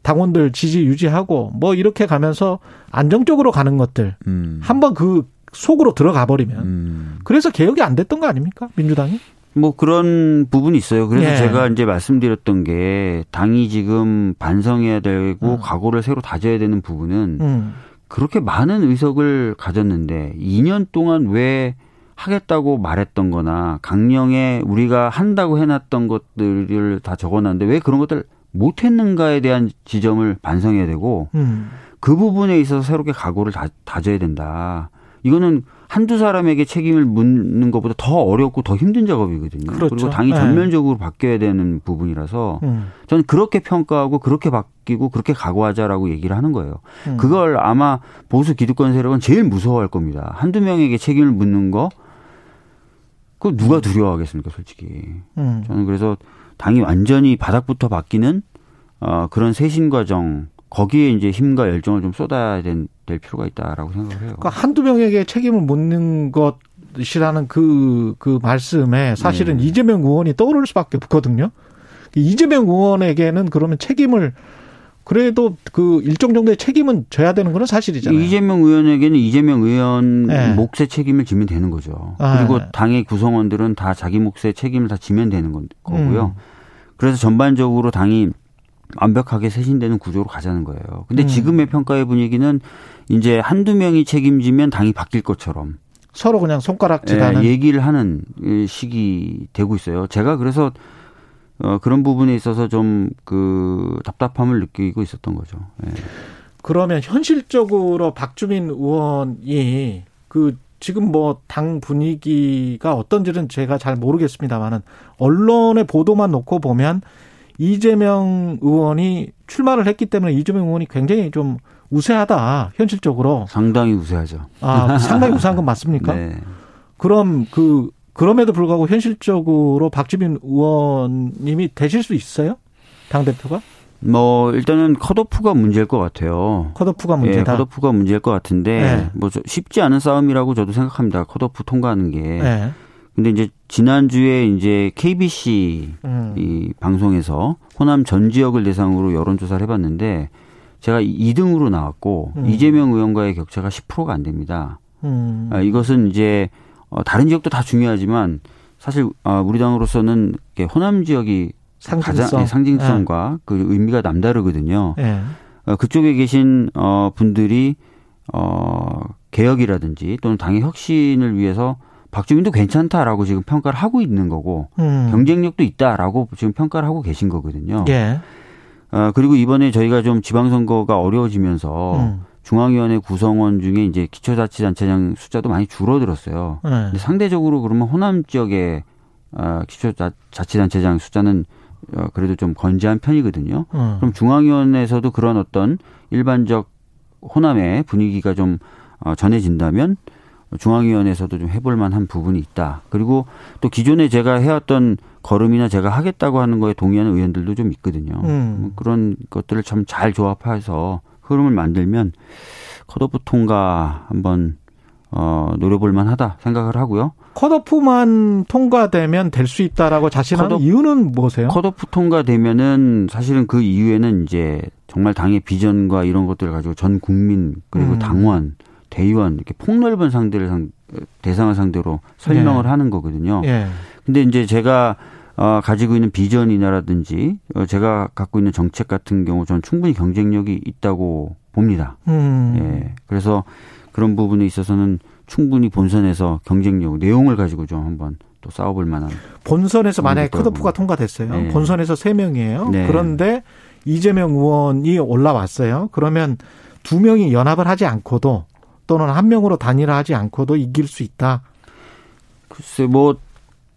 당원들 지지 유지하고 뭐 이렇게 가면서 안정적으로 가는 것들 음. 한번 그 속으로 들어가 버리면 음. 그래서 개혁이 안 됐던 거 아닙니까 민주당이? 뭐 그런 부분이 있어요. 그래서 예. 제가 이제 말씀드렸던 게 당이 지금 반성해야 되고 음. 각오를 새로 다져야 되는 부분은 음. 그렇게 많은 의석을 가졌는데 2년 동안 왜 하겠다고 말했던 거나 강령에 우리가 한다고 해놨던 것들을 다 적어놨는데 왜 그런 것들 못 했는가에 대한 지점을 반성해야 되고 음. 그 부분에 있어서 새롭게 각오를 다, 다져야 된다. 이거는 한두 사람에게 책임을 묻는 것보다 더 어렵고 더 힘든 작업이거든요. 그렇죠. 그리고 당이 네. 전면적으로 바뀌어야 되는 부분이라서 음. 저는 그렇게 평가하고 그렇게 바뀌고 그렇게 각오하자라고 얘기를 하는 거예요. 음. 그걸 아마 보수 기득권 세력은 제일 무서워할 겁니다. 한두 명에게 책임을 묻는 거 그 누가 음. 두려워하겠습니까, 솔직히. 음. 저는 그래서 당이 완전히 바닥부터 바뀌는 어, 그런 쇄신 과정 거기에 이제 힘과 열정을 좀 쏟아야 된, 될 필요가 있다라고 생각을 해요. 그러니까 한두 명에게 책임을 묻는 것이라는 그, 그 말씀에 사실은 네. 이재명 의원이 떠오를 수밖에 없거든요. 이재명 의원에게는 그러면 책임을 그래도 그 일정 정도의 책임은 져야 되는 건 사실이잖아요. 이재명 의원에게는 이재명 의원 네. 몫의 책임을 지면 되는 거죠. 아, 그리고 네. 당의 구성원들은 다 자기 몫의 책임을 다 지면 되는 거고요. 음. 그래서 전반적으로 당이 완벽하게 쇄신되는 구조로 가자는 거예요. 근데 음. 지금의 평가의 분위기는 이제 한두 명이 책임지면 당이 바뀔 것처럼 서로 그냥 손가락질하는 예, 얘기를 하는 시기 되고 있어요. 제가 그래서 어, 그런 부분에 있어서 좀 그 답답함을 느끼고 있었던 거죠. 예. 그러면 현실적으로 박주민 의원이 그 지금 뭐 당 분위기가 어떤지는 제가 잘 모르겠습니다만은 언론의 보도만 놓고 보면 이재명 의원이 출마를 했기 때문에 이재명 의원이 굉장히 좀 우세하다 현실적으로 상당히 우세하죠. 아 상당히 우세한 건 맞습니까? 네. 그럼 그 그럼에도 불구하고 현실적으로 박지민 의원님이 되실 수 있어요? 당 대표가? 뭐 일단은 컷오프가 문제일 것 같아요. 컷오프가 문제다. 예, 컷오프가 문제일 것 같은데 네. 뭐 쉽지 않은 싸움이라고 저도 생각합니다. 컷오프 통과하는 게. 네. 근데 이제 지난주에 이제 KBC 음. 이 방송에서 호남 전 지역을 대상으로 여론 조사를 해 봤는데 제가 2등으로 나왔고 음. 이재명 의원과의 격차가 10%가 안 됩니다. 음. 아, 이것은 이제 어, 다른 지역도 다 중요하지만 사실 어, 우리 당으로서는 호남 지역이 상징성. 가장 예, 상징성과 네. 그 의미가 남다르거든요. 네. 어, 그쪽에 계신 어, 분들이 어, 개혁이라든지 또는 당의 혁신을 위해서 박주민도 괜찮다라고 지금 평가를 하고 있는 거고 음. 경쟁력도 있다라고 지금 평가를 하고 계신 거거든요. 예. 어, 그리고 이번에 저희가 좀 지방선거가 어려워지면서 음. 중앙위원회 구성원 중에 이제 기초자치단체장 숫자도 많이 줄어들었어요. 네. 근데 상대적으로 그러면 호남 지역의 어, 기초자치단체장 숫자는 어, 그래도 좀 건재한 편이거든요. 음. 그럼 중앙위원회에서도 그런 어떤 일반적 호남의 분위기가 좀 어, 전해진다면 중앙위원회에서도 좀 해볼 만한 부분이 있다. 그리고 또 기존에 제가 해왔던 걸음이나 제가 하겠다고 하는 거에 동의하는 의원들도 좀 있거든요. 음. 뭐 그런 것들을 참 잘 조합해서 흐름을 만들면 컷오프 통과 한번 어, 노려볼 만하다 생각을 하고요. 컷오프만 통과되면 될 수 있다라고 자신하는 컷오프, 이유는 뭐세요? 컷오프 통과되면은 사실은 그 이후에는 이제 정말 당의 비전과 이런 것들을 가지고 전 국민 그리고 음. 당원, 대의원 이렇게 폭넓은 상대를 상, 대상을 상대로 설명을 예. 하는 거거든요. 예. 근데 이제 제가 어, 가지고 있는 비전이나라든지 어, 제가 갖고 있는 정책 같은 경우 저는 충분히 경쟁력이 있다고 봅니다. 음. 예. 그래서 그런 부분에 있어서는 충분히 본선에서 경쟁력, 내용을 가지고 좀 한번 또 싸워볼 만한. 본선에서 만약에 컷오프가 통과됐어요. 네. 본선에서 세명이에요 네. 그런데 이재명 의원이 올라왔어요. 그러면 두 명이 연합을 하지 않고도 또는 한 명으로 단일화하지 않고도 이길 수 있다. 글쎄 뭐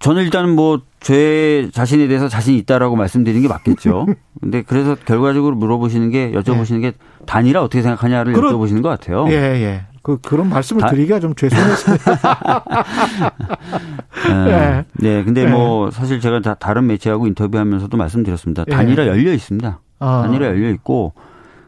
저는 일단 뭐제 자신에 대해서 자신 있다라고 말씀드리는 게 맞겠죠. 근데 그래서 결과적으로 물어보시는 게 여쭤보시는 게 단일화 어떻게 생각하냐를 그렇- 여쭤보시는 것 같아요. 예, 예. 그, 그런 말씀을 다- 드리기가 좀 죄송했습니다. 네. 예. 네, 근데 예. 뭐 사실 제가 다 다른 매체하고 인터뷰하면서도 말씀드렸습니다. 예. 단일화 열려 있습니다. 아. 단일화 열려 있고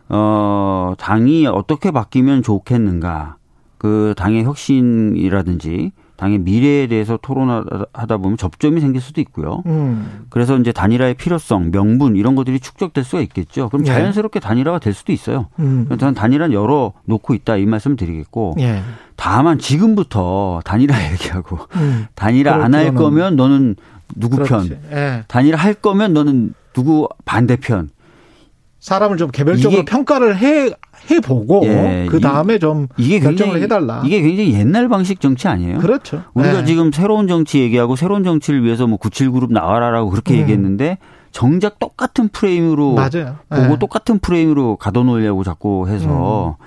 어 당이 어떻게 바뀌면 좋겠는가 그 당의 혁신이라든지 당의 미래에 대해서 토론하다 보면 접점이 생길 수도 있고요. 음. 그래서 이제 단일화의 필요성, 명분 이런 것들이 축적될 수가 있겠죠. 그럼 예. 자연스럽게 단일화가 될 수도 있어요. 음. 저는 단일화는 열어 놓고 있다 이 말씀 드리겠고 예. 다만 지금부터 단일화 얘기하고 음. 단일화 안 할 거면 너는 누구 그렇지. 편, 예. 단일화 할 거면 너는 누구 반대편. 사람을 좀 개별적으로 이게- 평가를 해, 해보고, 예, 그 다음에 좀 이게 결정을 굉장히 해달라. 이게 굉장히 옛날 방식 정치 아니에요? 그렇죠. 우리가 예. 지금 새로운 정치 얘기하고 새로운 정치를 위해서 뭐 97그룹 나와라라고 그렇게 음. 얘기했는데 정작 똑같은 프레임으로 맞아요. 보고 예. 똑같은 프레임으로 가둬놓으려고 자꾸 해서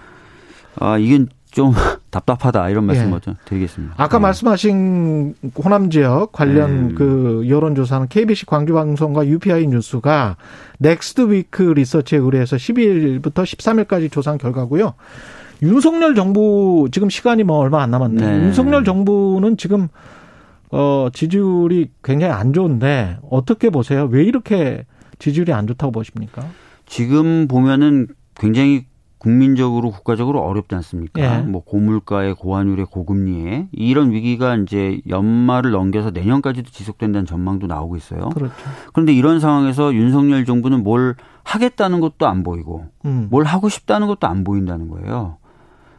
아 이건 좀 답답하다 이런 말씀 예. 먼저 드리겠습니다. 아까 네. 말씀하신 호남 지역 관련 네. 그 여론조사는 KBC 광주방송과 UPI 뉴스가 넥스트 위크 리서치에 의뢰해서 12일부터 13일까지 조사한 결과고요. 윤석열 정부 지금 시간이 뭐 얼마 안 남았네. 네. 윤석열 정부는 지금 어 지지율이 굉장히 안 좋은데 어떻게 보세요? 왜 이렇게 지지율이 안 좋다고 보십니까? 지금 보면은 굉장히 국민적으로 국가적으로 어렵지 않습니까? 예. 뭐 고물가에 고환율에 고금리에 이런 위기가 이제 연말을 넘겨서 내년까지도 지속된다는 전망도 나오고 있어요. 그렇죠. 그런데 이런 상황에서 윤석열 정부는 뭘 하겠다는 것도 안 보이고 음. 뭘 하고 싶다는 것도 안 보인다는 거예요.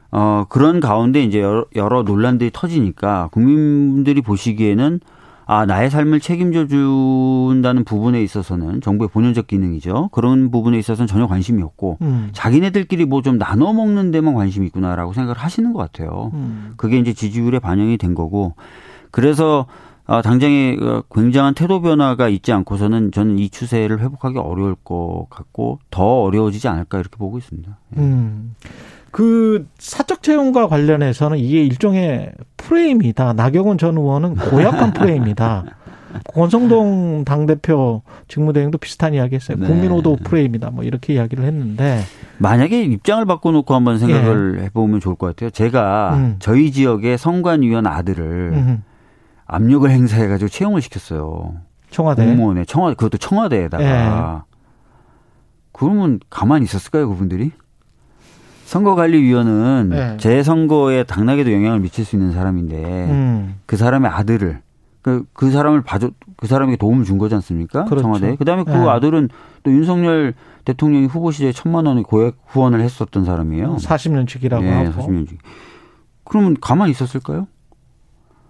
어, 그런 가운데 이제 여러, 여러 논란들이 터지니까 국민들이 보시기에는 아, 나의 삶을 책임져 준다는 부분에 있어서는 정부의 본연적 기능이죠. 그런 부분에 있어서는 전혀 관심이 없고 음. 자기네들끼리 뭐 좀 나눠 먹는 데만 관심이 있구나라고 생각을 하시는 것 같아요. 음. 그게 이제 지지율에 반영이 된 거고 그래서 아, 당장에 어, 굉장한 태도 변화가 있지 않고서는 저는 이 추세를 회복하기 어려울 것 같고 더 어려워지지 않을까 이렇게 보고 있습니다. 음. 그 사적 채용과 관련해서는 이게 일종의 프레임이다. 나경원 전 의원은 고약한 프레임이다. 권성동 당대표 직무대행도 비슷한 이야기 했어요. 네. 국민호도 프레임이다. 뭐 이렇게 이야기를 했는데. 만약에 입장을 바꿔놓고 한번 생각을 해보면 좋을 것 같아요. 제가 예. 음. 저희 지역의 성관위원 아들을 음, 압력을 행사해가지고 채용을 시켰어요. 청와대. 공무원에 청와대 그것도 청와대에다가 예. 그러면 가만히 있었을까요 그분들이? 선거관리위원은 예. 제 선거에 당락에도 영향을 미칠 수 있는 사람인데 음. 그 사람의 아들을 그, 그 사람을 봐줘 그 사람에게 도움을 준 거지 않습니까? 그렇죠. 청와대. 그다음에 그 예. 아들은 또 윤석열 대통령이 후보 시절에 천만 원의 고액 후원을 했었던 사람이에요. 40년씩이라고 예, 하고. 40년직. 그러면 가만히 있었을까요?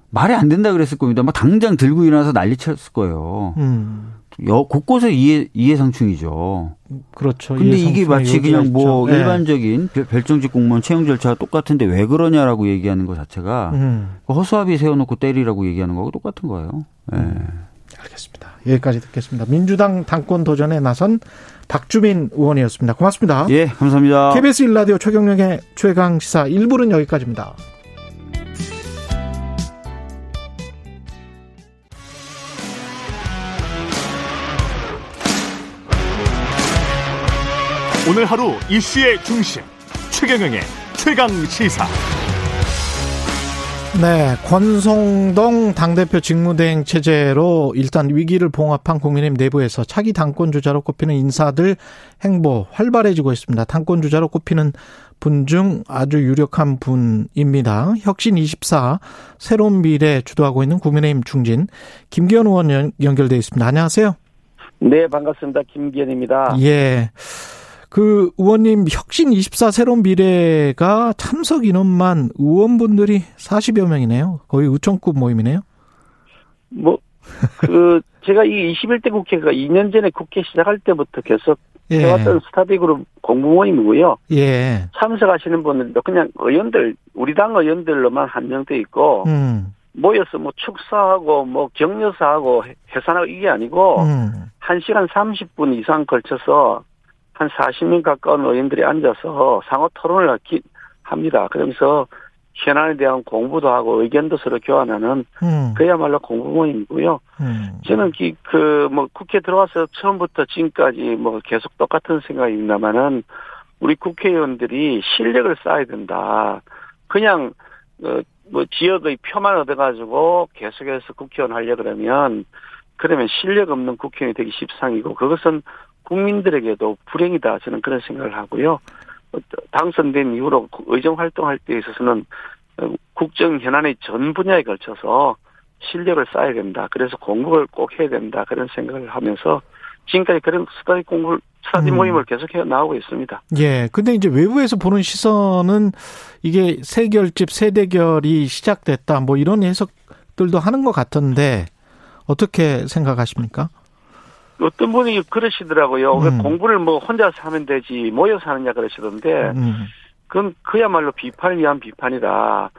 말이 안 된다 그랬을 겁니다. 막 당장 들고 일어나서 난리 쳤을 거예요. 음. 여, 곳곳에 이해, 이해상충이죠. 그렇죠. 근데 이게 마치 그냥 뭐. 예. 일반적인 별- 별정직 공무원 채용 절차가 똑같은데 왜 그러냐라고 얘기하는 것 자체가 음. 허수아비 세워놓고 때리라고 얘기하는 거하고 똑같은 거예요. 예. 알겠습니다. 여기까지 듣겠습니다. 민주당 당권 도전에 나선 박주민 의원이었습니다. 고맙습니다. 예, 감사합니다. KBS 일라디오 최경영의 최강 시사 1부는 여기까지입니다. 오늘 하루 이슈의 중심 최경영의 최강 시사. 네, 권성동 당대표 직무대행 체제로 일단 위기를 봉합한 국민의힘 내부에서 차기 당권 주자로 꼽히는 인사들 행보 활발해지고 있습니다. 당권 주자로 꼽히는 분 중 아주 유력한 분입니다. 혁신 24 새로운 미래 주도하고 있는 국민의힘 중진 김기현 의원 연- 연결돼 있습니다. 안녕하세요. 네, 반갑습니다. 김기현입니다. 예. 그 의원님 혁신 24 새로운 미래가 참석 인원만 의원분들이 40여 명이네요. 거의 의총급 모임이네요. 뭐, 그, 제가 이 21대 국회가 2년 전에 국회 시작할 때부터 계속 예. 해왔던 스타디 그룹 공부모임이고요. 예. 참석하시는 분들도 그냥 의원들, 우리 당 의원들로만 한정돼 있고, 음. 모여서 뭐 축사하고 뭐 격려사하고 회- 회산하고 이게 아니고, 음. 1시간 30분 이상 걸쳐서 한 40명 가까운 의원들이 앉아서 상호 토론을 기- 합니다. 그러면서 현안에 대한 공부도 하고 의견도 서로 교환하는 음. 그야말로 공부 모임이고요. 음. 저는 그뭐 국회 들어와서 처음부터 지금까지 뭐 계속 똑같은 생각입니다만은 우리 국회의원들이 실력을 쌓아야 된다. 그냥 어, 뭐 지역의 표만 얻어가지고 계속해서 국회의원 하려 그러면 그러면 실력 없는 국회의원이 되기 십상이고 그것은 국민들에게도 불행이다 저는 그런 생각을 하고요. 어, 당선된 이후로 의정 활동할 때 있어서는 어, 국정 현안의 전 분야에 걸쳐서 실력을 쌓아야 된다. 그래서 공부를 꼭 해야 된다. 그런 생각을 하면서 지금까지 그런 스타디 공부를 스타디 음. 모임을 계속 해 나오고 있습니다. 예. 근데 이제 외부에서 보는 시선은 이게 세결집 세대결이 시작됐다. 뭐 이런 해석들도 하는 것 같던데 어떻게 생각하십니까? 어떤 분이 그러시더라고요. 왜 음. 공부를 뭐 혼자서 하면 되지 모여서 하느냐 그러시던데 음. 그건 그야말로 비판을 위한 비판이다.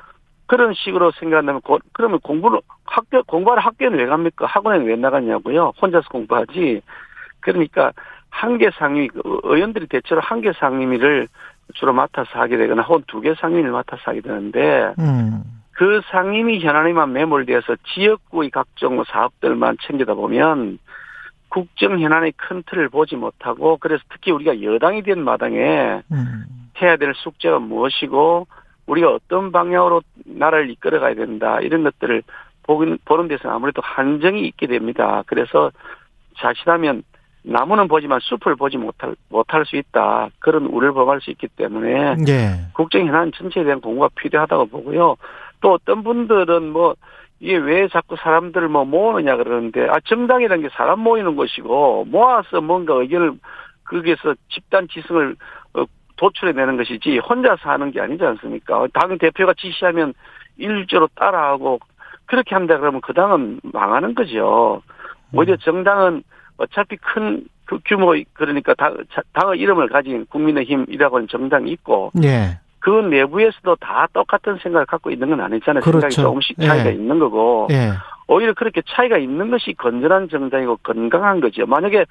그런 식으로 생각한다면 고- 그러면 공부를 학교 공부하러 학교는 왜 갑니까? 학원에는 왜 나갔냐고요? 혼자서 공부하지. 그러니까 한개 상임위 그 의원들이 대체로 한 개 상임위를 주로 맡아서 하게 되거나 혹은 두 개 상임위를 맡아서 하게 되는데 음. 그 상임위 현안에만 매몰되어서 지역구의 각종 뭐 사업들만 챙기다 보면 국정 현안의 큰 틀을 보지 못하고 그래서 특히 우리가 여당이 된 마당에 음. 해야 될 숙제가 무엇이고 우리가 어떤 방향으로 나라를 이끌어가야 된다 이런 것들을 보는 데서 아무래도 한정이 있게 됩니다. 그래서 자칫하면 나무는 보지만 숲을 보지 못할 못할 수 있다 그런 우려를 범할 수 있기 때문에 예. 국정 현안 전체에 대한 공부가 필요하다고 보고요. 또 어떤 분들은 뭐 이게 왜 자꾸 사람들을 뭐 모으느냐 그러는데 아 정당이라는 게 사람 모이는 것이고 모아서 뭔가 의견을 거기에서 집단 지성을 어, 도출해내는 것이지 혼자서 하는 게 아니지 않습니까? 당 대표가 지시하면 일조로 따라하고 그렇게 한다 그러면 그 당은 망하는 거죠. 오히려 정당은 어차피 큰 그 규모 그러니까 당, 당의 이름을 가진 국민의힘이라고 하는 정당이 있고 예. 그 내부에서도 다 똑같은 생각을 갖고 있는 건 아니잖아요. 생각이 그렇죠. 조금씩 차이가 예. 있는 거고 예. 오히려 그렇게 차이가 있는 것이 건전한 정당이고 건강한 거죠. 만약에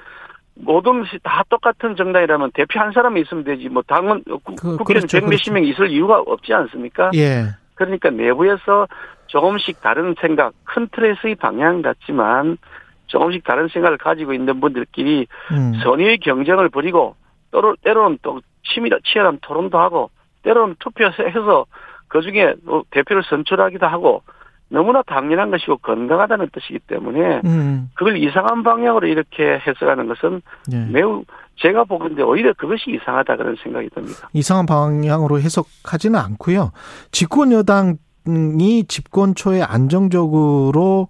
모든 것이 다 똑같은 정당이라면 대표 한 사람이 있으면 되지 뭐 당은 국- 그- 국회의원 그렇죠, 백 몇십 명 있을 이유가 없지 않습니까? 예. 그러니까 내부에서 조금씩 다른 생각, 큰 틀에서의 방향 같지만 조금씩 다른 생각을 가지고 있는 분들끼리 음. 선의의 경쟁을 벌이고 때로, 때로는 또 치밀한 치열한 토론도 하고 때로는 투표해서 그중에 또 대표를 선출하기도 하고 너무나 당연한 것이고 건강하다는 뜻이기 때문에 음. 그걸 이상한 방향으로 이렇게 해석하는 것은 예. 매우 제가 보건데 오히려 그것이 이상하다 그런 생각이 듭니다. 이상한 방향으로 해석하지는 않고요. 집권 여당이 집권 초에 안정적으로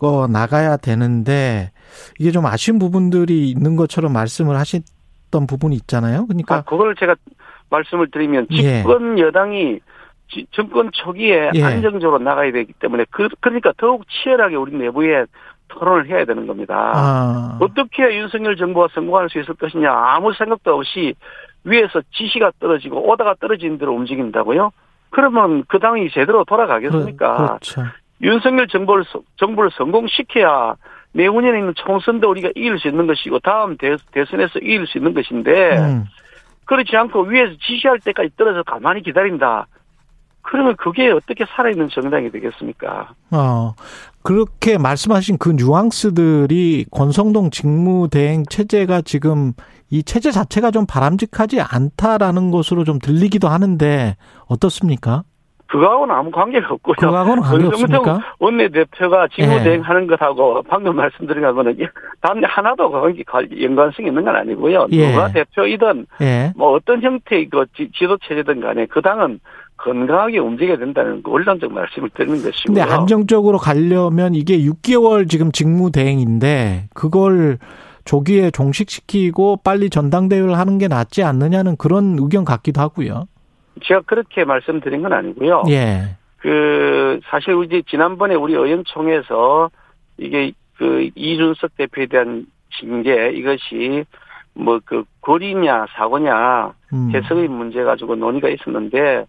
어, 나가야 되는데 이게 좀 아쉬운 부분들이 있는 것처럼 말씀을 하셨던 부분이 있잖아요. 아, 그러니까 그걸 제가 말씀을 드리면 예. 집권 여당이 지- 정권 초기에 예. 안정적으로 나가야 되기 때문에 그, 그러니까 더욱 치열하게 우리 내부에 토론을 해야 되는 겁니다. 아, 어떻게 윤석열 정부가 성공할 수 있을 것이냐 아무 생각도 없이 위에서 지시가 떨어지고 오다가 떨어지는 대로 움직인다고요? 그러면 그 당이 제대로 돌아가겠습니까? 그렇- 그렇죠. 윤석열 정부를 서- 정부를 성공시켜야 내후년에 있는 총선도 우리가 이길 수 있는 것이고 다음 대, 대선에서 이길 수 있는 것인데 음. 그렇지 않고 위에서 지시할 때까지 떨어져 가만히 기다린다. 그러면 그게 어떻게 살아있는 정당이 되겠습니까? 어, 그렇게 말씀하신 그 뉘앙스들이 권성동 직무대행 체제가 지금 이 체제 자체가 좀 바람직하지 않다라는 것으로 좀 들리기도 하는데 어떻습니까? 그거하고는 아무 관계가 없고요. 그거하고는 관계 권성동 없습니까? 원내대표가 직무대행 예. 하는 것하고 방금 말씀드린 거는 단 하나도 관계, 연관성이 있는 건 아니고요. 예. 누가 대표이든 예. 뭐 어떤 형태의 그 지- 지도체제든 간에 그 당은 건강하게 움직여야 된다는 그 원론적 말씀을 드리는 것이고요. 근데 안정적으로 가려면 이게 6개월 지금 직무대행인데 그걸 조기에 종식시키고 빨리 전당대회를 하는 게 낫지 않느냐는 그런 의견 같기도 하고요. 제가 그렇게 말씀드린 건 아니고요. 예. 그 사실 이제 지난번에 우리 의원총회에서 이게 그 이준석 대표에 대한 징계 이것이 뭐 그 거리냐 사고냐 음. 해석의 문제 가지고 논의가 있었는데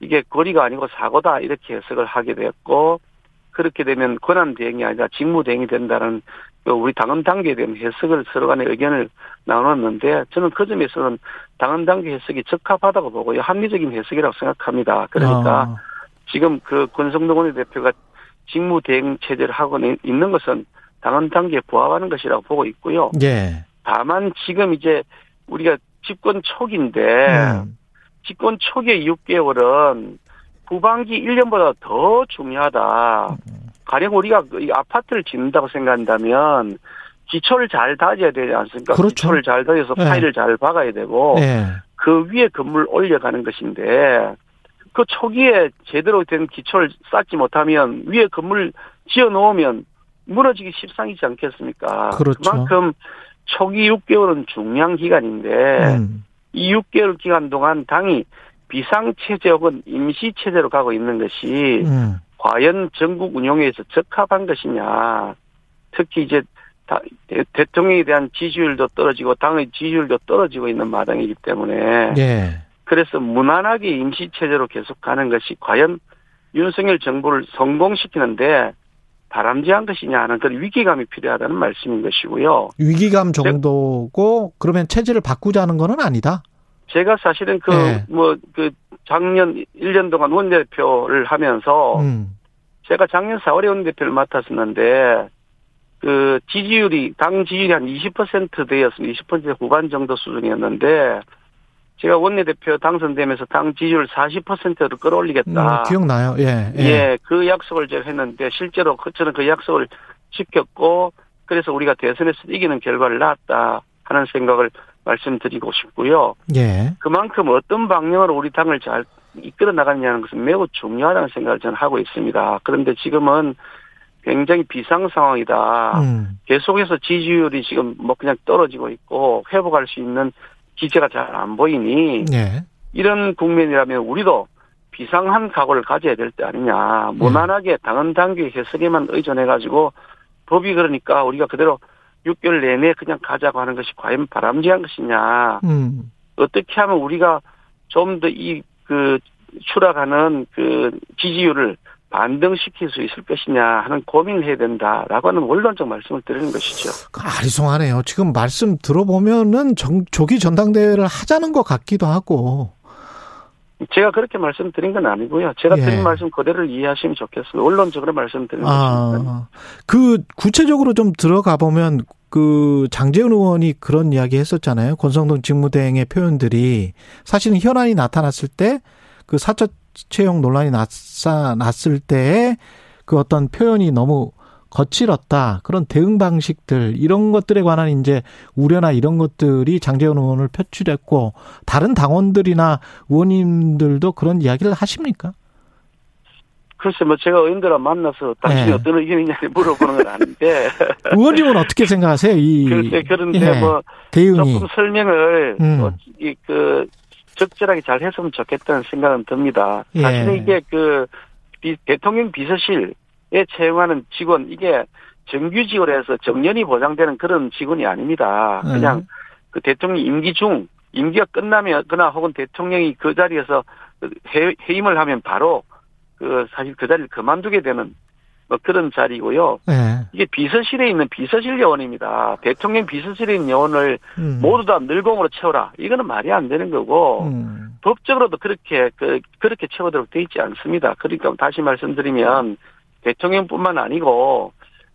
이게 거리가 아니고 사고다 이렇게 해석을 하게 됐고 그렇게 되면 권한 대행이 아니라 직무 대행이 된다는 그 우리 당헌 단계에 대한 해석을 서로 간에 의견을 나눴는데 저는 그 점에서는 당헌 단계 해석이 적합하다고 보고요. 합리적인 해석이라고 생각합니다. 그러니까 아, 지금 그 권성동 원내대표가 직무 대행 체제를 하고 있는 것은 당헌 단계에 부합하는 것이라고 보고 있고요. 예. 다만 지금 이제 우리가 집권 초기인데 음. 집권 초기의 6개월은 후반기 1년보다 더 중요하다. 가령 우리가 그이 아파트를 짓는다고 생각한다면 기초를 잘 다져야 되지 않습니까? 그렇죠. 기초를 잘 다져서 네. 파일을 잘 박아야 되고 예. 그 위에 건물 올려가는 것인데 그 초기에 제대로 된 기초를 쌓지 못하면 위에 건물 지어 놓으면 무너지기 십상이지 않겠습니까? 그렇죠. 그만큼 초기 6개월은 중요한 기간인데 음. 이 6개월 기간 동안 당이 비상체제 혹은 임시체제로 가고 있는 것이 음. 과연 전국 운영에서 적합한 것이냐. 특히 이제 대- 대통령에 대한 지지율도 떨어지고 당의 지지율도 떨어지고 있는 마당이기 때문에 예. 그래서 무난하게 임시 체제로 계속 가는 것이 과연 윤석열 정부를 성공시키는데 바람직한 것이냐 하는 그런 위기감이 필요하다는 말씀인 것이고요. 위기감 정도고 그러면 체제를 바꾸자는 거는 아니다. 제가 사실은 그, 네. 뭐, 그, 작년 1년 동안 원내대표를 하면서, 음. 제가 작년 4월에 원내대표를 맡았었는데, 그, 지지율이, 당 지지율이 한 20% 되었습니다. 20% 후반 정도 수준이었는데, 제가 원내대표 당선되면서 당 지지율 40%를 음, 끌어올리겠다. 기억나요. 예. 예. 예, 그 약속을 제가 했는데, 실제로 그- 저는 그 약속을 지켰고, 그래서 우리가 대선에서 이기는 결과를 낳았다 하는 생각을 말씀드리고 싶고요. 예. 그만큼 어떤 방향으로 우리 당을 잘 이끌어 나가느냐는 것은 매우 중요하다는 생각을 저는 하고 있습니다. 그런데 지금은 굉장히 비상 상황이다. 음. 계속해서 지지율이 지금 뭐 그냥 떨어지고 있고 회복할 수 있는 기제가 잘 안 보이니 예. 이런 국면이라면 우리도 비상한 각오를 가져야 될 때 아니냐. 무난하게 당헌 당규 해석에만 의존해가지고 법이 그러니까 우리가 그대로 6개월 내내 그냥 가자고 하는 것이 과연 바람직한 것이냐. 음. 어떻게 하면 우리가 좀 더 이 그 추락하는 그 지지율을 반등시킬 수 있을 것이냐 하는 고민을 해야 된다라고 하는 원론적 말씀을 드리는 것이죠. 그 아리송하네요. 지금 말씀 들어보면은 정, 조기 전당대회를 하자는 것 같기도 하고. 제가 그렇게 말씀드린 건 아니고요. 제가 예. 드린 말씀 그대로 이해하시면 좋겠습니다. 원론적으로 말씀드리는 것입니다. 아, 그 구체적으로 좀 들어가 보면 그 장재훈 의원이 그런 이야기 했었잖아요. 권성동 직무대행의 표현들이 사실은 현안이 나타났을 때 그 사적 채용 논란이 나타났을 때의 그 어떤 표현이 너무 거칠었다. 그런 대응 방식들 이런 것들에 관한 이제 우려나 이런 것들이 장재훈 의원을 표출했고 다른 당원들이나 의원님들도 그런 이야기를 하십니까? 글쎄 뭐 제가 의원들과 만나서 당신이 네. 어떤 의견이냐를 물어보는 건 아닌데 의원님은 어떻게 생각하세요? 이 글쎄 그런데 예, 뭐 대응이 조금 설명을 음. 뭐 이그 적절하게 잘 했으면 좋겠다는 생각은 듭니다. 예. 사실은 이게 그 비- 대통령 비서실에 채용하는 직원 이게 정규직으로 해서 정년이 보장되는 그런 직원이 아닙니다. 그냥 음. 그 대통령 임기 중 임기가 끝나면거나 혹은 대통령이 그 자리에서 해- 해임을 하면 바로 그 사실 그 자리를 그만두게 되는 뭐 그런 자리고요. 예. 이게 비서실에 있는 비서실 요원입니다. 대통령 비서실에 있는 요원을 음. 모두 다 늘공으로 채워라. 이거는 말이 안 되는 거고 음. 법적으로도 그렇게 그 그렇게 채워도록 돼 있지 않습니다. 그러니까 다시 말씀드리면 대통령뿐만 아니고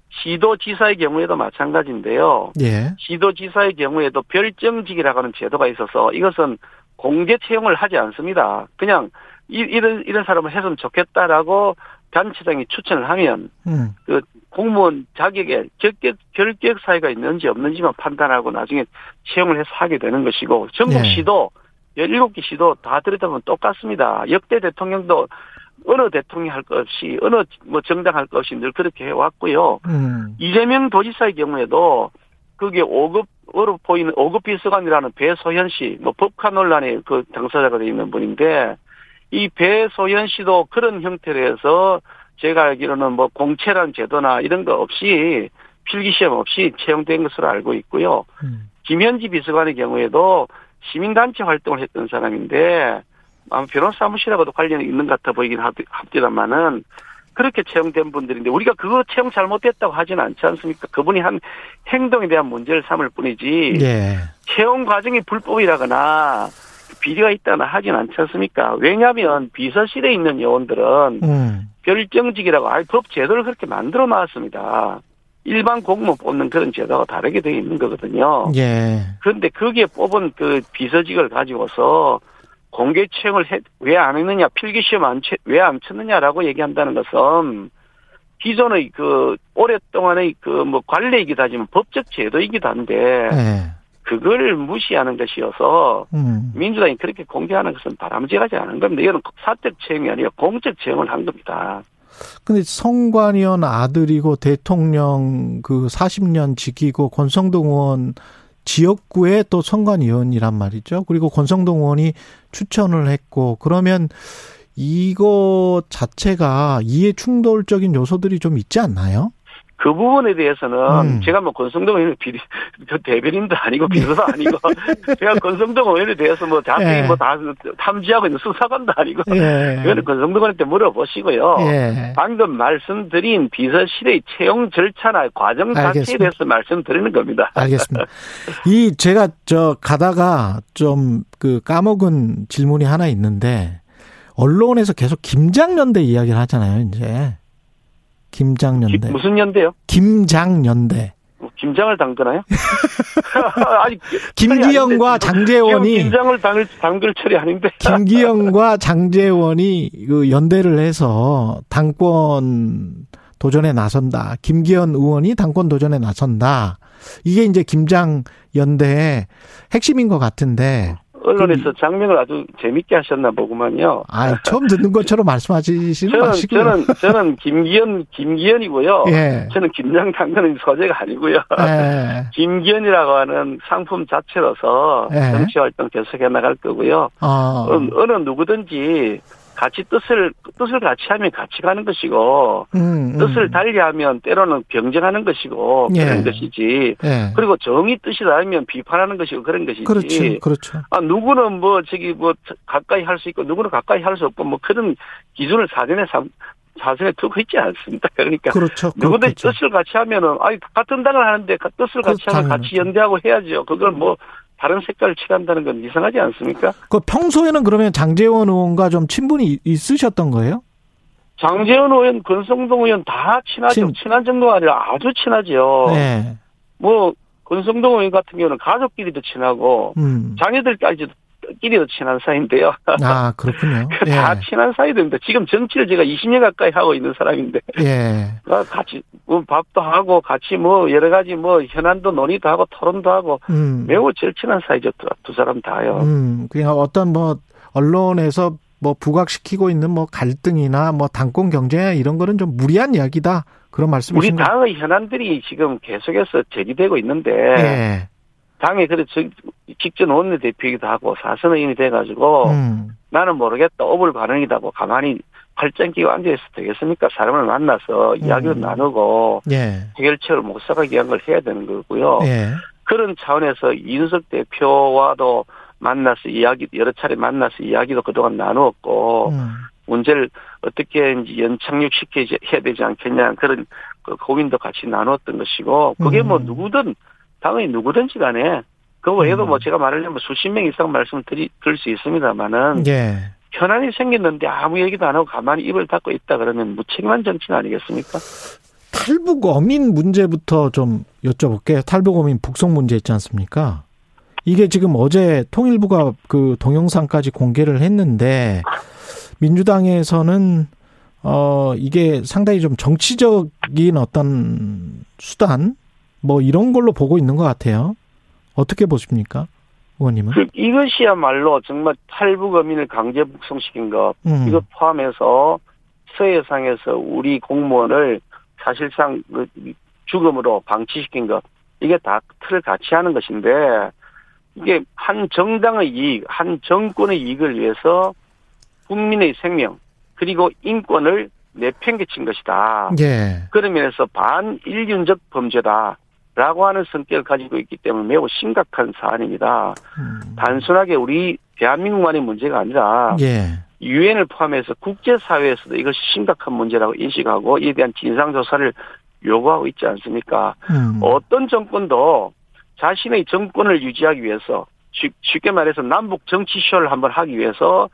시도지사의 경우에도 마찬가지인데요. 예. 시도지사의 경우에도 별정직이라고 하는 제도가 있어서 이것은 공개 채용을 하지 않습니다. 그냥 이, 이런 이런 사람을 했으면 좋겠다라고 단체장이 추천을 하면 음. 그 공무원 자격에 결격 결격 사유가 있는지 없는지만 판단하고 나중에 채용을 해서 하게 되는 것이고 전국 네. 시도 17개 시도 다 들여다보면 똑같습니다. 역대 대통령도 어느 대통령 할것 없이 어느 뭐 정당 할 것 없이 늘 그렇게 해왔고요. 음. 이재명 도지사의 경우에도 그게 5급으로 보이는 5급 비서관이라는 배소현 씨, 뭐 법카 논란의 그 당사자가 되어 있는 분인데 이 배소현 씨도 그런 형태로 해서 제가 알기로는 뭐 공채란 제도나 이런 거 없이 필기 시험 없이 채용된 것으로 알고 있고요. 음. 김현지 비서관의 경우에도 시민단체 활동을 했던 사람인데 아마 변호사 사무실하고도 관련이 있는 것 같아 보이긴 합- 합디다마는 그렇게 채용된 분들인데 우리가 그거 채용 잘못됐다고 하지는 않지 않습니까? 그분이 한 행동에 대한 문제를 삼을 뿐이지 예. 채용 과정이 불법이라거나 비리가 있다거나 하진 않지 않습니까? 왜냐하면 비서실에 있는 요원들은 음. 별정직이라고 아예 법 제도를 그렇게 만들어 놨습니다. 일반 공무원 뽑는 그런 제도가 다르게 되어 있는 거거든요. 예. 그런데 거기에 뽑은 그 비서직을 가지고서 공개 채용을 왜 안 했느냐, 필기 시험 안, 왜안 쳤느냐라고 얘기한다는 것은 기존의 그 오랫동안의 그 뭐 관례이기도 하지만 법적 제도이기도 한데 예. 그걸 무시하는 것이어서 음. 민주당이 그렇게 공개하는 것은 바람직하지 않은 겁니다. 이거는 사적 채용이 아니라 공적 채용을 한 겁니다. 근데 성관위원 아들이고 대통령 그 40년 지키고 권성동 의원 지역구의 또 선관위원이란 말이죠. 그리고 권성동 의원이 추천을 했고 그러면 이거 자체가 이해 충돌적인 요소들이 좀 있지 않나요? 그 부분에 대해서는 음. 제가 뭐 권성동 의원의 비리, 그 대변인도 아니고 비서도 아니고 제가 권성동 의원에 대해서 뭐 자세히 예. 뭐다 탐지하고 있는 수사관도 아니고 예. 그거는 권성동 의원한테 물어보시고요. 예. 방금 말씀드린 비서실의 채용 절차나 과정 자체에. 대해서 말씀드리는 겁니다. 알겠습니다. 이 제가 저 가다가 좀 그 까먹은 질문이 하나 있는데 언론에서 계속 김장연대 이야기를 하잖아요. 이제 기- 김장연대, 무슨 연대요? 김장연대. 뭐 김장을 담그나요? 아니 김기영과 장재원이 김장을 담글 담글 처리 아닌데. 김기영과 장재원이 그 연대를 해서 당권 도전에 나선다. 김기현 의원이 당권 도전에 나선다. 이게 이제 김장 연대의 핵심인 것 같은데, 언론에서 장면을 아주 재밌게 하셨나 보구만요. 아 처음 듣는 것처럼 말씀하시지는 저는 마시고요. 저는 저는 김기현 김기현이고요. 예. 저는 김장 담그는 소재가 아니고요. 예. 김기현이라고 하는 상품 자체로서 예. 정치 활동 계속해 나갈 거고요. 어. 어느, 어느 누구든지 같이 뜻을 뜻을 같이 하면 같이 가는 것이고 음, 음. 뜻을 달리하면 때로는 병정하는 것이고 예. 그런 것이지. 예. 그리고 정의 뜻이 다르면 비판하는 것이고 그런 것이지. 그렇죠. 그렇죠. 아 누구는 뭐 저기 뭐 가까이 할 수 있고 누구는 가까이 할 수 없고 뭐 그런 기준을 사전에 삼 사전에 두고 있지 않습니다. 그러니까 그렇죠. 누구든지 그렇겠죠. 뜻을 같이 하면은 아니 같은 당을 하는데 가- 뜻을 같이 그렇죠. 하면 같이 연대하고 해야죠. 그걸 뭐 다른 색깔을 칠한다는 건 이상하지 않습니까? 그 평소에는 그러면 장재원 의원과 좀 친분이 있으셨던 거예요? 장재현 의원, 권성동 의원 다 친하죠. 친- 친한 정도가 아니라 아주 친하죠. 네. 뭐 권성동 의원 같은 경우는 가족끼리도 친하고 음. 자녀들까지도 끼리도 친한 사이인데요. 아, 그렇군요. 예. 다 친한 사이들입니다. 지금 정치를 제가 20년 가까이 하고 있는 사람인데 예. 아, 같이 뭐 밥도 하고 같이 뭐 여러 가지 뭐 현안도 논의도 하고 토론도 하고 음. 매우 절친한 사이죠. 두, 두 사람 다요. 음, 그냥 어떤 뭐 언론에서 뭐 부각시키고 있는 뭐 갈등이나 뭐 당권 경쟁 이런 거는 좀 무리한 이야기다. 그런 우리 말씀이신 가요 당의 현안들이 지금 계속해서 제기되고 있는데 예. 당에 그래 저 직전 원내대표이기도 하고 사선 의원이 돼가지고 음. 나는 모르겠다 오불 반응이다고 가만히 팔짱 끼고 앉아있어도 되겠습니까? 사람을 만나서 이야기를 음. 나누고 예. 해결책을 못 사가기 위한 걸 해야 되는 거고요. 예. 그런 차원에서 이준석 대표와도 만나서 이야기 여러 차례 만나서 이야기도 그동안 나누었고 음. 문제를 어떻게 이제 연착륙시켜야 되지 않겠냐 그런 그 고민도 같이 나눴던 것이고 그게 뭐 음. 누구든 당연히 누구든지 간에 그 외에도 음. 뭐 제가 말하려면 수십 명 이상 말씀을 드리, 드릴 수 있습니다만은 예. 현안이 생겼는데 아무 얘기도 안 하고 가만히 입을 닫고 있다 그러면 무책임한 정치는 아니겠습니까? 탈북 어민 문제부터 좀 여쭤볼게요. 탈북 어민 북송 문제 있지 않습니까? 이게 지금 어제 통일부가 그 동영상까지 공개를 했는데 민주당에서는 어 이게 상당히 좀 정치적인 어떤 수단 뭐 이런 걸로 보고 있는 것 같아요. 어떻게 보십니까, 의원님은? 그 이것이야말로 정말 탈북 어민을 강제 북송시킨 것 음. 이것 포함해서 서해상에서 우리 공무원을 사실상 그 죽음으로 방치시킨 것 이게 다 틀을 같이 하는 것인데 이게 한 정당의 이익, 한 정권의 이익을 위해서 국민의 생명 그리고 인권을 내팽개친 것이다. 예. 그런 면에서 반인륜적 범죄다 라고 하는 성격을 가지고 있기 때문에 매우 심각한 사안입니다. 음. 단순하게 우리 대한민국만의 문제가 아니라 예. 유엔을 포함해서 국제사회에서도 이것이 심각한 문제라고 인식하고 이에 대한 진상조사를 요구하고 있지 않습니까? 음. 어떤 정권도 자신의 정권을 유지하기 위해서 쉽- 쉽게 말해서 남북 정치 쇼를 한번 하기 위해서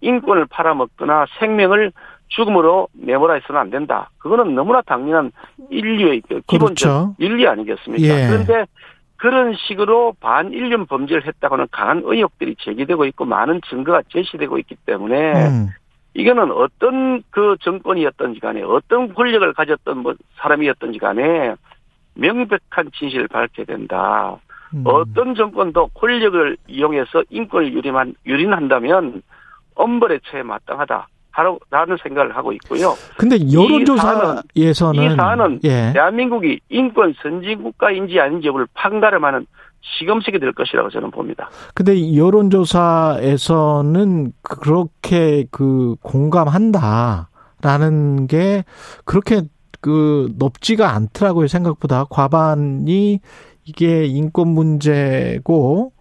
인권을 팔아먹거나 생명을 죽음으로 내몰아 해서는 안 된다. 그거는 너무나 당연한 인류의 그 기본적 그렇죠. 윤리 아니겠습니까? 예. 그런데 그런 식으로 반인륜 범죄를 했다고는 강한 의혹들이 제기되고 있고 많은 증거가 제시되고 있기 때문에 음. 이거는 어떤 그 정권이었던지 간에 어떤 권력을 가졌던 뭐 사람이었던지 간에 명백한 진실을 밝혀야 된다. 음. 어떤 정권도 권력을 이용해서 인권을 유린한, 유린한다면 엄벌의 처에 마땅하다. 라는 생각을 하고 있고요. 근데 여론조사에서는 이 사안은 예. 대한민국이 인권 선진 국가인지 아닌지 여부를 판가름하는 시금석이 될 것이라고 저는 봅니다. 근데 이 여론조사에서는 그렇게 그 공감한다라는 게 그렇게 그 높지가 않더라고요. 생각보다 과반이 이게 인권 문제고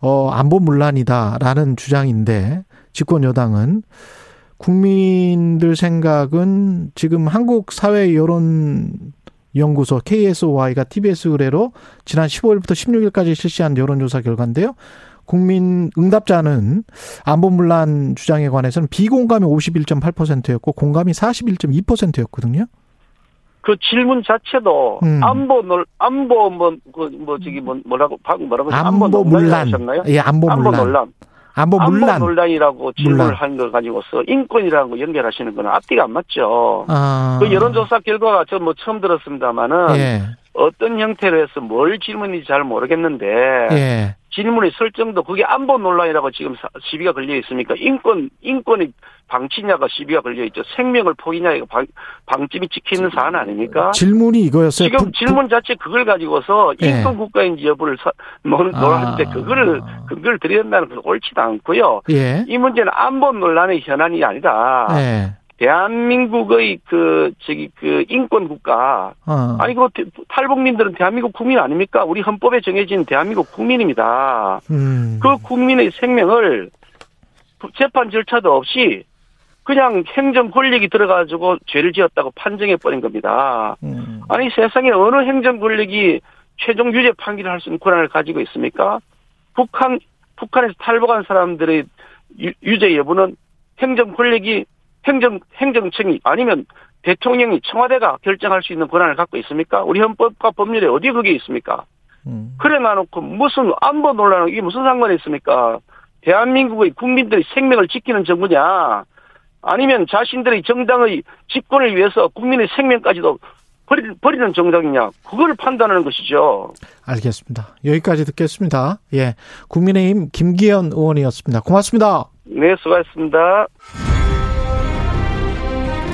어 안보 문란이다라는 주장인데 집권 여당은 국민들 생각은 지금 한국 사회 여론 연구소 KSOI가 TBS 의뢰로 지난 15일부터 16일까지 실시한 여론조사 결과인데요. 국민 응답자는 안보문란 주장에 관해서는 비공감이 51.8%였고 공감이 41.2%였거든요. 그 질문 자체도 음. 안보 논 안보 뭐그뭐 저기 뭐 뭐라고 방금 뭐라고 하셨- 안보 논란이라고 문란. 하셨나요? 예, 안보 안보 문란. 논란. 안보 문란. 안보 논란이라고 질문을 문란. 한걸 가지고서 인권이라는 거 연결하시는 거는 앞뒤가 안 맞죠. 아. 그 여론조사 결과가 저 뭐 처음 들었습니다만은 예. 어떤 형태로 해서 뭘 질문인지 잘 모르겠는데 예. 질문의 설정도 그게 안보 논란이라고 지금 사- 시비가 걸려 있습니까? 인권 인권이 방치냐가 시비가 걸려 있죠. 생명을 포기냐가 방, 방침이 찍혀 있는 사안 아닙니까? 질문이 이거였어요. 지금 부- 질문 자체 그걸 가지고서 예. 인권 국가인지 여부를 논- 아. 논하는데 그거를 그걸 들여다는 건 옳지도 않고요. 예. 이 문제는 안보 논란의 현안이 아니라 예. 대한민국의 그 저기 그 인권 국가 어. 아니 그 탈북민들은 대한민국 국민 아닙니까? 우리 헌법에 정해진 대한민국 국민입니다. 음. 그 국민의 생명을 재판 절차도 없이 그냥 행정 권력이 들어가지고 죄를 지었다고 판정해 버린 겁니다. 음. 아니 세상에 어느 행정 권력이 최종 유죄 판결을 할 수 있는 권한을 가지고 있습니까? 북한 북한에서 탈북한 사람들의 유- 유죄 여부는 행정 권력이 행정 행정청이 아니면 대통령이 청와대가 결정할 수 있는 권한을 갖고 있습니까? 우리 헌법과 법률에 어디 그게 있습니까? 음. 그래 놔놓고 무슨 안보 논란은 이게 무슨 상관이 있습니까? 대한민국의 국민들의 생명을 지키는 정부냐? 아니면 자신들의 정당의 집권을 위해서 국민의 생명까지도 버리, 버리는 정당이냐? 그걸 판단하는 것이죠. 알겠습니다. 여기까지 듣겠습니다. 예. 국민의힘 김기현 의원이었습니다. 고맙습니다. 네, 수고하셨습니다.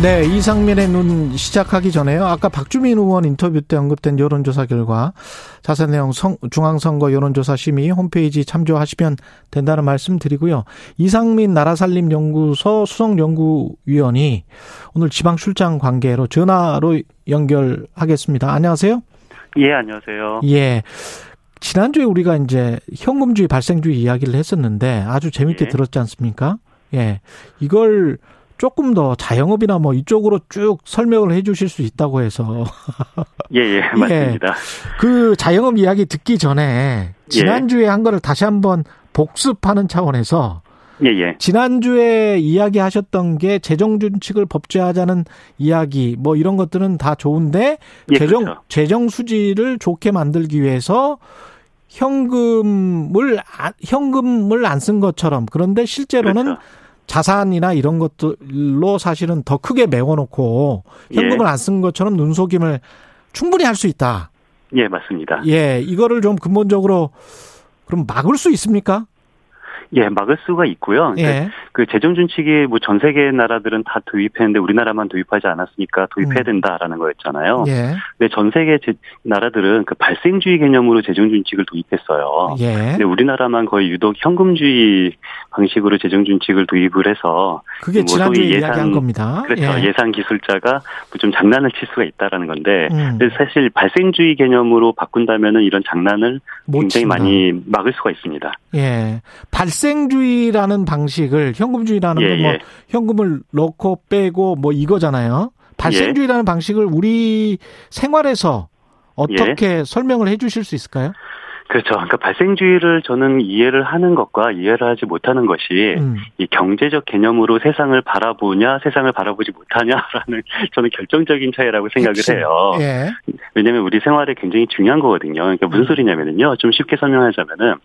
네, 이상민의 눈 시작하기 전에요. 아까 박주민 의원 인터뷰 때 언급된 여론조사 결과 자세한 내용 성, 중앙선거 여론조사 심의 홈페이지 참조하시면 된다는 말씀 드리고요. 이상민 나라살림연구소 수석연구위원이 오늘 지방 출장 관계로 전화로 연결하겠습니다. 안녕하세요. 예, 안녕하세요. 예. 지난주에 우리가 이제 현금주의 발생주의 이야기를 했었는데 아주 재밌게 예. 들었지 않습니까? 예. 이걸 조금 더 자영업이나 뭐 이쪽으로 쭉 설명을 해 주실 수 있다고 해서 예, 예, 맞습니다. 그 자영업 이야기 듣기 전에 지난주에 한 거를 다시 한번 복습하는 차원에서 예, 예. 지난주에 이야기하셨던 게 재정 준칙을 법제하자는 이야기 뭐 이런 것들은 다 좋은데 예, 재정 그렇죠. 재정 수지를 좋게 만들기 위해서 현금을 안- 현금을 안 쓴 것처럼 그런데 실제로는 그렇죠. 자산이나 이런 것들로 사실은 더 크게 메워놓고 현금을 예. 안쓴 것처럼 눈속임을 충분히 할 수 있다. 예, 맞습니다. 예, 이거를 좀 근본적으로 그럼 막을 수 있습니까? 예, 막을 수가 있고요. 그러니까 예, 그 재정 준칙이 뭐 전 세계 나라들은 다 도입했는데 우리나라만 도입하지 않았으니까 도입해야 음. 된다라는 거였잖아요. 예. 근데 전 세계 제- 나라들은 그 발생주의 개념으로 재정 준칙을 도입했어요. 예. 근데 우리나라만 거의 유독 현금주의 방식으로 재정 준칙을 도입을 해서 그게 뭐 지난주에 소위 이야기한 겁니다. 그렇죠. 예. 예. 산 기술자가 뭐 좀 장난을 칠 수가 있다라는 건데 음. 근데 사실 발생주의 개념으로 바꾼다면은 이런 장난을 못 굉장히 친다. 많이 막을 수가 있습니다. 예. 발생 주의라는 방식을 현금주의라는 예, 건뭐 예. 현금을 넣고 빼고 뭐 이거잖아요. 발생주의라는 방식을 우리 생활에서 어떻게 예. 설명을 해 주실 수 있을까요? 그렇죠. 그러니까 발생주의를 저는 이해를 하는 것과 이해를 하지 못하는 것이 음. 이 경제적 개념으로 세상을 바라보냐, 세상을 바라보지 못하냐라는 저는 결정적인 차이라고 생각을 핵심. 해요. 예. 왜냐하면 우리 생활에 굉장히 중요한 거거든요. 그러니까 무슨 소리냐면은요. 좀 쉽게 설명하자면은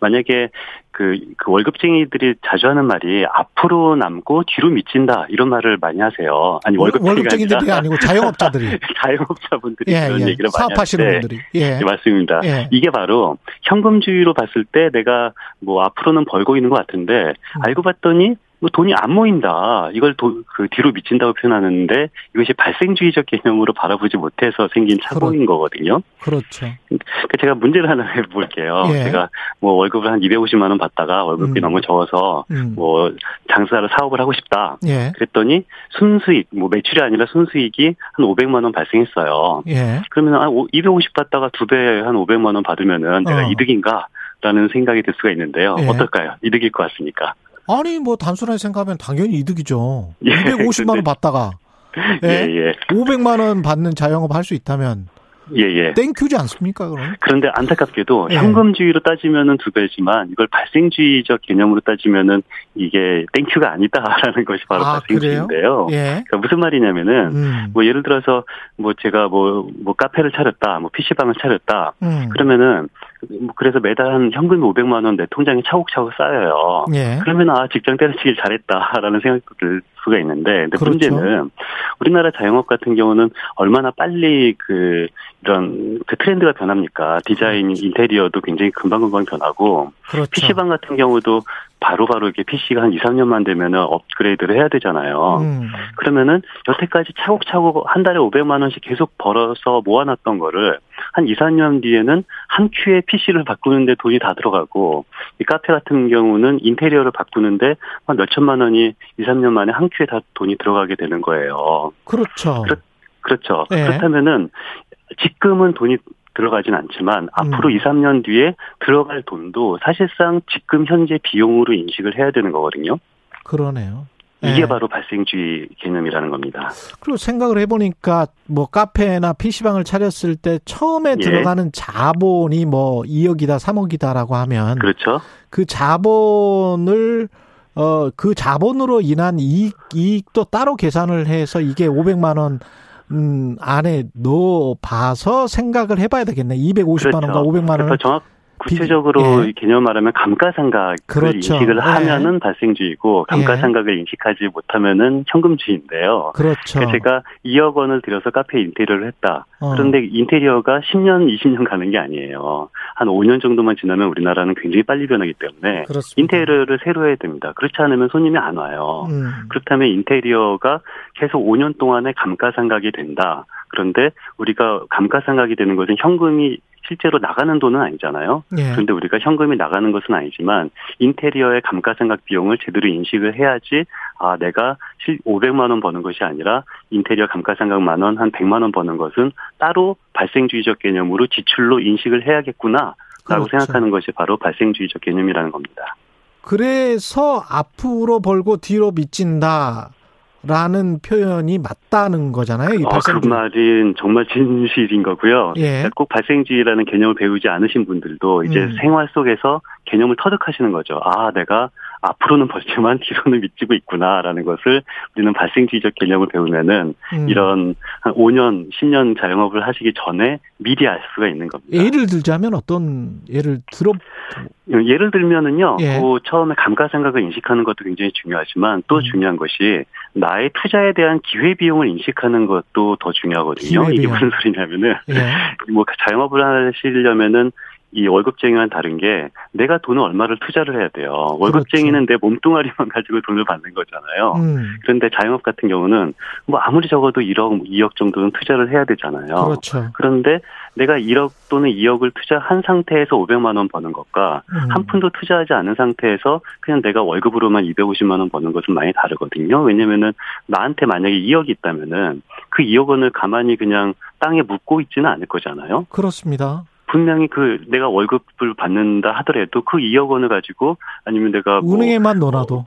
만약에 그, 그 월급쟁이들이 자주 하는 말이 앞으로 남고 뒤로 미친다 이런 말을 많이 하세요. 아니 월급쟁이가 월급쟁이들이 아니고 자영업자들이. 자영업자분들이 예, 그런 예. 얘기를 많이 사업하시는 하는데 분들이. 예. 네, 맞습니다. 예. 이게 바로 현금주의로 봤을 때 내가 뭐 앞으로는 벌고 있는 것 같은데 음. 알고 봤더니 뭐 돈이 안 모인다. 이걸 도, 그 뒤로 미친다고 표현하는데 이것이 발생주의적 개념으로 바라보지 못해서 생긴 착오인 거거든요. 그렇죠. 그 제가 문제를 하나 해볼게요. 예. 제가 뭐 월급을 한 250만 원 받다가 월급이 음. 너무 적어서 음. 뭐 장사를 사업을 하고 싶다. 예. 그랬더니 순수익, 뭐 매출이 아니라 순수익이 한 500만 원 발생했어요. 예. 그러면 아, 250 받다가 두 배 한 500만 원 받으면은 내가 어. 이득인가? 라는 생각이 들 수가 있는데요. 예. 어떨까요? 이득일 것 같습니까? 아니 뭐 단순하게 생각하면 당연히 이득이죠. 예, 250만 원 받다가 예, 예. 예. 500만 원 받는 자영업 할 수 있다면 예, 예. Thank you지 않습니까, 그럼? 그런데 안타깝게도 예. 현금주의로 따지면은 두 배지만 이걸 발생주의적 개념으로 따지면은 이게 thank you가 아니다라는 것이 바로 아, 발생주의인데요. 예. 그러니까 무슨 말이냐면은 음. 뭐 예를 들어서 뭐 제가 뭐 뭐 카페를 차렸다, 뭐 PC방을 차렸다. 음. 그러면은 뭐 그래서 매달 한 현금이 500만 원 내 통장에 차곡차곡 쌓여요. 예. 그러면 아 직장 때려치길 잘했다라는 생각도 들 수가 있는데 근데 그렇죠. 문제는 우리나라 자영업 같은 경우는 얼마나 빨리 그 이런 그 트렌드가 변합니까 디자인 인테리어도 굉장히 금방금방 변하고 그렇죠. PC방 같은 경우도 바로바로 이렇게 PC가 한 2, 3년만 되면은 업그레이드를 해야 되잖아요. 음. 그러면은 여태까지 차곡차곡 한 달에 500만 원씩 계속 벌어서 모아놨던 거를 한 2, 3년 뒤에는 한 큐에 PC를 바꾸는데 돈이 다 들어가고 이 카페 같은 경우는 인테리어를 바꾸는데 한 몇천만 원이 2, 3년 만에 한 큐에 다 돈이 들어가게 되는 거예요. 그렇죠. 그렇- 그렇죠. 예. 그렇다면은 지금은 돈이 들어가진 않지만 앞으로 음. 2, 3년 뒤에 들어갈 돈도 사실상 지금 현재 비용으로 인식을 해야 되는 거거든요. 그러네요. 이게 예. 바로 발생주의 개념이라는 겁니다. 그리고 생각을 해보니까 뭐 카페나 PC방을 차렸을 때 처음에 예. 들어가는 자본이 뭐 2억이다, 3억이다라고 하면 그렇죠? 그 자본을 어 그 자본으로 인한 이익 이익도 따로 계산을 해서 이게 500만 원 음, 안에 넣어 봐서 생각을 해봐야 되겠네. 250만 원과 500만 그래서 원. 정확 구체적으로 예. 개념 말하면 감가상각을 그렇죠. 인식을 예. 하면은 발생주의고 감가상각을 인식하지 못하면은 현금주의인데요. 그렇죠. 그래서 제가 2억 원을 들여서 카페 인테리어를 했다. 어. 그런데 인테리어가 10년, 20년 가는 게 아니에요. 한 5년 정도만 지나면 우리나라는 굉장히 빨리 변하기 때문에 그렇습니다. 인테리어를 새로 해야 됩니다. 그렇지 않으면 손님이 안 와요. 음. 그렇다면 인테리어가 계속 5년 동안에 감가상각이 된다. 그런데 우리가 감가상각이 되는 것은 현금이 실제로 나가는 돈은 아니잖아요. 예. 그런데 우리가 현금이 나가는 것은 아니지만 인테리어의 감가상각 비용을 제대로 인식을 해야지 아 내가 실 500만 원 버는 것이 아니라 인테리어 감가상각 만 원, 한 100만 원 버는 것은 따로 발생주의적 개념으로 지출로 인식을 해야겠구나라고 그렇죠. 생각하는 것이 바로 발생주의적 개념이라는 겁니다. 그래서 앞으로 벌고 뒤로 미친다 라는 표현이 맞다는 거잖아요. 이 어, 그 발생주의. 말은 정말 진실인 거고요. 예. 꼭 발생주의라는 개념을 배우지 않으신 분들도 이제 음. 생활 속에서 개념을 터득하시는 거죠. 아, 내가 앞으로는 벌지만 뒤로는 미치고 있구나라는 것을 우리는 발생주의적 개념을 배우면은 음. 이런 한 5년, 10년 자영업을 하시기 전에 미리 알 수가 있는 겁니다. 예를 들자면 어떤 예를 들어 예를 들면은요, 예. 그 처음에 감가상각을 인식하는 것도 굉장히 중요하지만 또 음. 중요한 것이 나의 투자에 대한 기회 비용을 인식하는 것도 더 중요하거든요. 이게 기회비용. 무슨 소리냐면은 예. 뭐 자영업을 하시려면은 이 월급쟁이와는 다른 게 내가 돈을 얼마를 투자를 해야 돼요. 월급쟁이는 내 몸뚱아리만 가지고 돈을 받는 거잖아요. 음. 그런데 자영업 같은 경우는 뭐 아무리 적어도 1억, 2억 정도는 투자를 해야 되잖아요. 그렇죠. 그런데 내가 1억 또는 2억을 투자한 상태에서 500만 원 버는 것과 음. 한 푼도 투자하지 않은 상태에서 그냥 내가 월급으로만 250만 원 버는 것은 많이 다르거든요. 왜냐면은 나한테 만약에 2억이 있다면은 그 2억 원을 가만히 그냥 땅에 묻고 있지는 않을 거잖아요. 그렇습니다. 분명히 그 내가 월급을 받는다 하더라도 그 2억 원을 가지고 아니면 내가 뭐 은행에만 넣어놔도.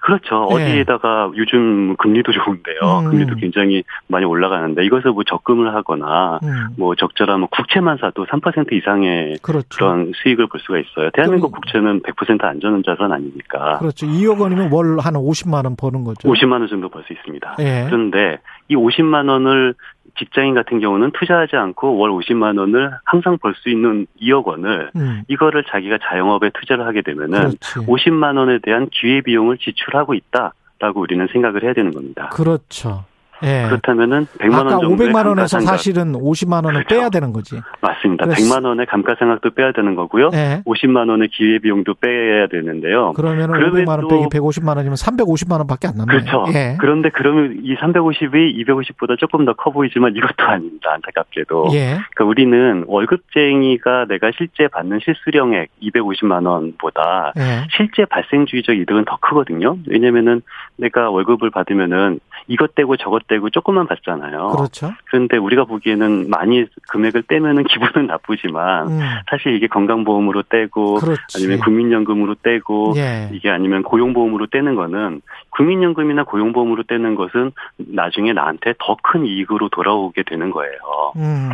그렇죠. 예. 어디에다가 요즘 금리도 좋은데요. 음. 금리도 굉장히 많이 올라가는데 이것을 뭐 적금을 하거나 음. 뭐 적절하면 국채만 사도 3% 이상의 그렇죠. 그런 수익을 볼 수가 있어요. 대한민국 그럼- 국채는 100% 안전자산 아니니까 그렇죠. 2억 원이면 월 한 50만 원 버는 거죠. 50만 원 정도 벌 수 있습니다. 예. 그런데 이 50만 원을 직장인 같은 경우는 투자하지 않고 월 50만 원을 항상 벌 수 있는 2억 원을 음. 이거를 자기가 자영업에 투자를 하게 되면은 그렇지. 50만 원에 대한 기회 비용을 지출하고 있다라고 우리는 생각을 해야 되는 겁니다. 그렇죠. 예. 그렇다면은 100만 원 아까 정도의 500만 원에서 사실은 50만 원을 그렇죠. 빼야 되는 거지. 맞습니다. 그래서- 100만 원의 감가상각도 빼야 되는 거고요. 예. 50만 원의 기회 비용도 빼야 되는데요. 그러면 그럼에도- 500만 원 빼기 150만 원이면 350만 원밖에 안 남네. 그렇죠. 예. 그런데 그러면 이 350이 250보다 조금 더 커 보이지만 이것도 아닙니다. 안타깝게도. 예. 그러니까 우리는 월급쟁이가 내가 실제 받는 실수령액 250만 원보다 예. 실제 발생주의적 이득은 더 크거든요. 왜냐면은 내가 월급을 받으면은 이것 떼고 저것 떼고 조금만 받잖아요. 그렇죠. 그런데 우리가 보기에는 많이 금액을 떼면은 기분은 나쁘지만 음. 사실 이게 건강보험으로 떼고 그렇지. 아니면 국민연금으로 떼고 예. 이게 아니면 고용보험으로 떼는 거는 국민연금이나 고용보험으로 떼는 것은 나중에 나한테 더 큰 이익으로 돌아오게 되는 거예요. 음.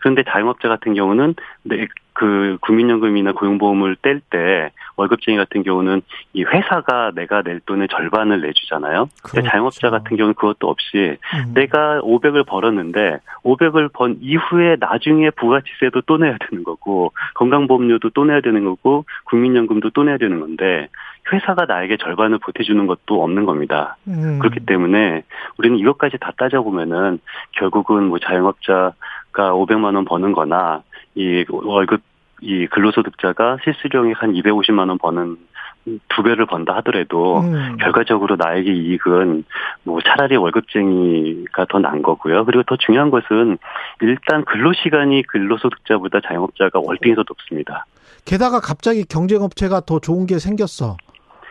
그런데 자영업자 같은 경우는 내그 국민연금이나 고용보험을 뗄 때 월급쟁이 같은 경우는 이 회사가 내가 낼 돈의 절반을 내주잖아요. 근데 그렇죠. 자영업자 같은 경우는 그것도 없이 음. 내가 500을 벌었는데 500을 번 이후에 나중에 부가치세도 또 내야 되는 거고 건강보험료도 또 내야 되는 거고 국민연금도 또 내야 되는 건데 회사가 나에게 절반을 보태주는 것도 없는 겁니다. 음. 그렇기 때문에 우리는 이것까지 다 따져보면은 결국은 뭐 자영업자가 500만 원 버는 거나 이 월급 이 근로소득자가 실수령액 한 250만 원 버는 두 배를 번다 하더라도 음. 결과적으로 나에게 이익은 뭐 차라리 월급쟁이가 더 난 거고요. 그리고 더 중요한 것은 일단 근로시간이 근로소득자보다 자영업자가 월등히 더 높습니다. 게다가 갑자기 경쟁업체가 더 좋은 게 생겼어.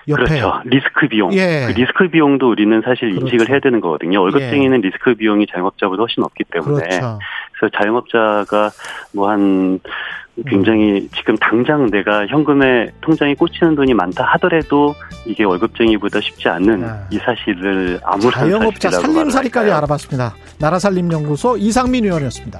옆에. 그렇죠. 리스크 비용. 예. 그 리스크 비용도 우리는 사실 인식을 그렇죠. 해야 되는 거거든요. 월급쟁이는 리스크 비용이 자영업자보다 훨씬 없기 때문에. 그렇죠. 그래서 자영업자가 뭐 한 굉장히 지금 당장 내가 현금에 통장에 꽂히는 돈이 많다 하더라도 이게 월급쟁이보다 쉽지 않는 아. 이 사실을 아무런 자영업자 살림살이까지? 알아봤습니다. 나라살림연구소 이상민 의원이었습니다.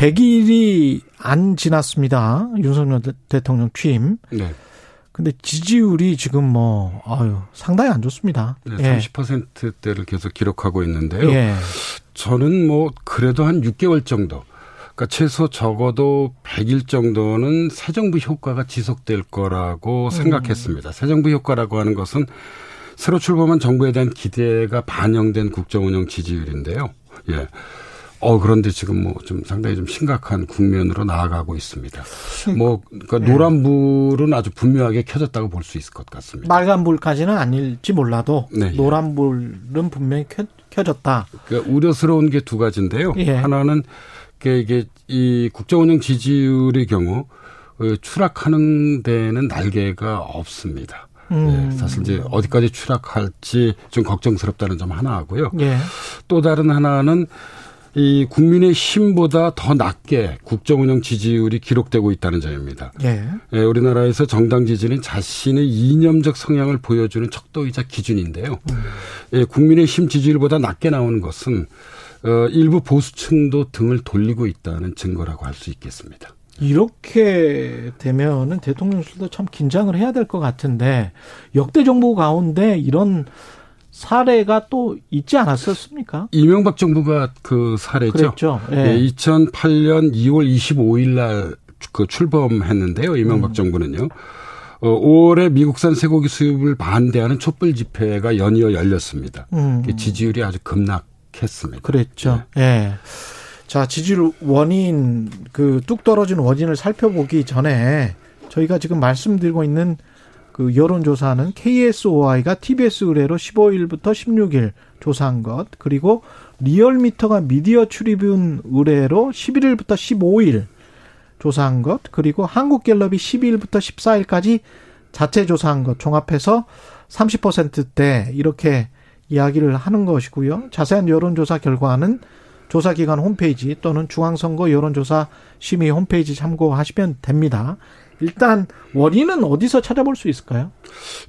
100일이 안 지났습니다. 윤석열 대- 대통령 취임. 네. 근데 지지율이 지금 뭐, 아유, 상당히 안 좋습니다. 네, 예. 30%대를 계속 기록하고 있는데요. 예. 저는 뭐 그래도 한 6개월 정도 그러니까 최소 적어도 100일 정도는 새 정부 효과가 지속될 거라고 음. 생각했습니다. 새 정부 효과라고 하는 것은 새로 출범한 정부에 대한 기대가 반영된 국정 운영 지지율인데요. 예. 어 그런데 지금 뭐 좀 상당히 좀 심각한 국면으로 나아가고 있습니다. 뭐 그러니까 예. 노란 불은 아주 분명하게 켜졌다고 볼 수 있을 것 같습니다. 빨간 불까지는 아닐지 몰라도 네, 예. 노란 불은 분명히 켜, 켜졌다. 그 우려스러운 게 두 가지인데요. 예. 하나는 이게 이게 이 국정운영 지지율의 경우 어, 추락하는 데는 날개가 없습니다. 음. 예, 사실 이제 어디까지 추락할지 좀 걱정스럽다는 점 하나 하고요. 예. 또 다른 하나는 이 국민의 힘보다 더 낮게 국정 운영 지지율이 기록되고 있다는 점입니다. 예. 예, 우리나라에서 정당 지지는 자신의 이념적 성향을 보여주는 척도이자 기준인데요. 음. 예, 국민의 힘 지지율보다 낮게 나오는 것은 어, 일부 보수층도 등을 돌리고 있다는 증거라고 할 수 있겠습니다. 이렇게 되면은 대통령실도 참 긴장을 해야 될 것 같은데 역대 정부 가운데 이런 사례가 또 있지 않았었습니까? 이명박 정부가 그 사례죠. 그랬죠. 예. 예, 2008년 2월 25일 날 그 출범했는데요. 이명박 음. 정부는요. 어, 5월에 미국산 쇠고기 수입을 반대하는 촛불 집회가 연이어 열렸습니다. 음. 지지율이 아주 급락했습니다. 그랬죠. 예. 자, 지지율 원인, 그 뚝 떨어진 원인을 살펴보기 전에 저희가 지금 말씀드리고 있는 그 여론조사는 KSOI가 TBS 의뢰로 15일부터 16일 조사한 것, 그리고 리얼미터가 미디어 출입은 의뢰로 11일부터 15일 조사한 것, 그리고 한국갤럽이 12일부터 14일까지 자체 조사한 것 종합해서 30%대 이렇게 이야기를 하는 것이고요. 자세한 여론조사 결과는 조사기관 홈페이지 또는 중앙선거 여론조사 심의 홈페이지 참고하시면 됩니다. 일단 원인은 어디서 찾아볼 수 있을까요?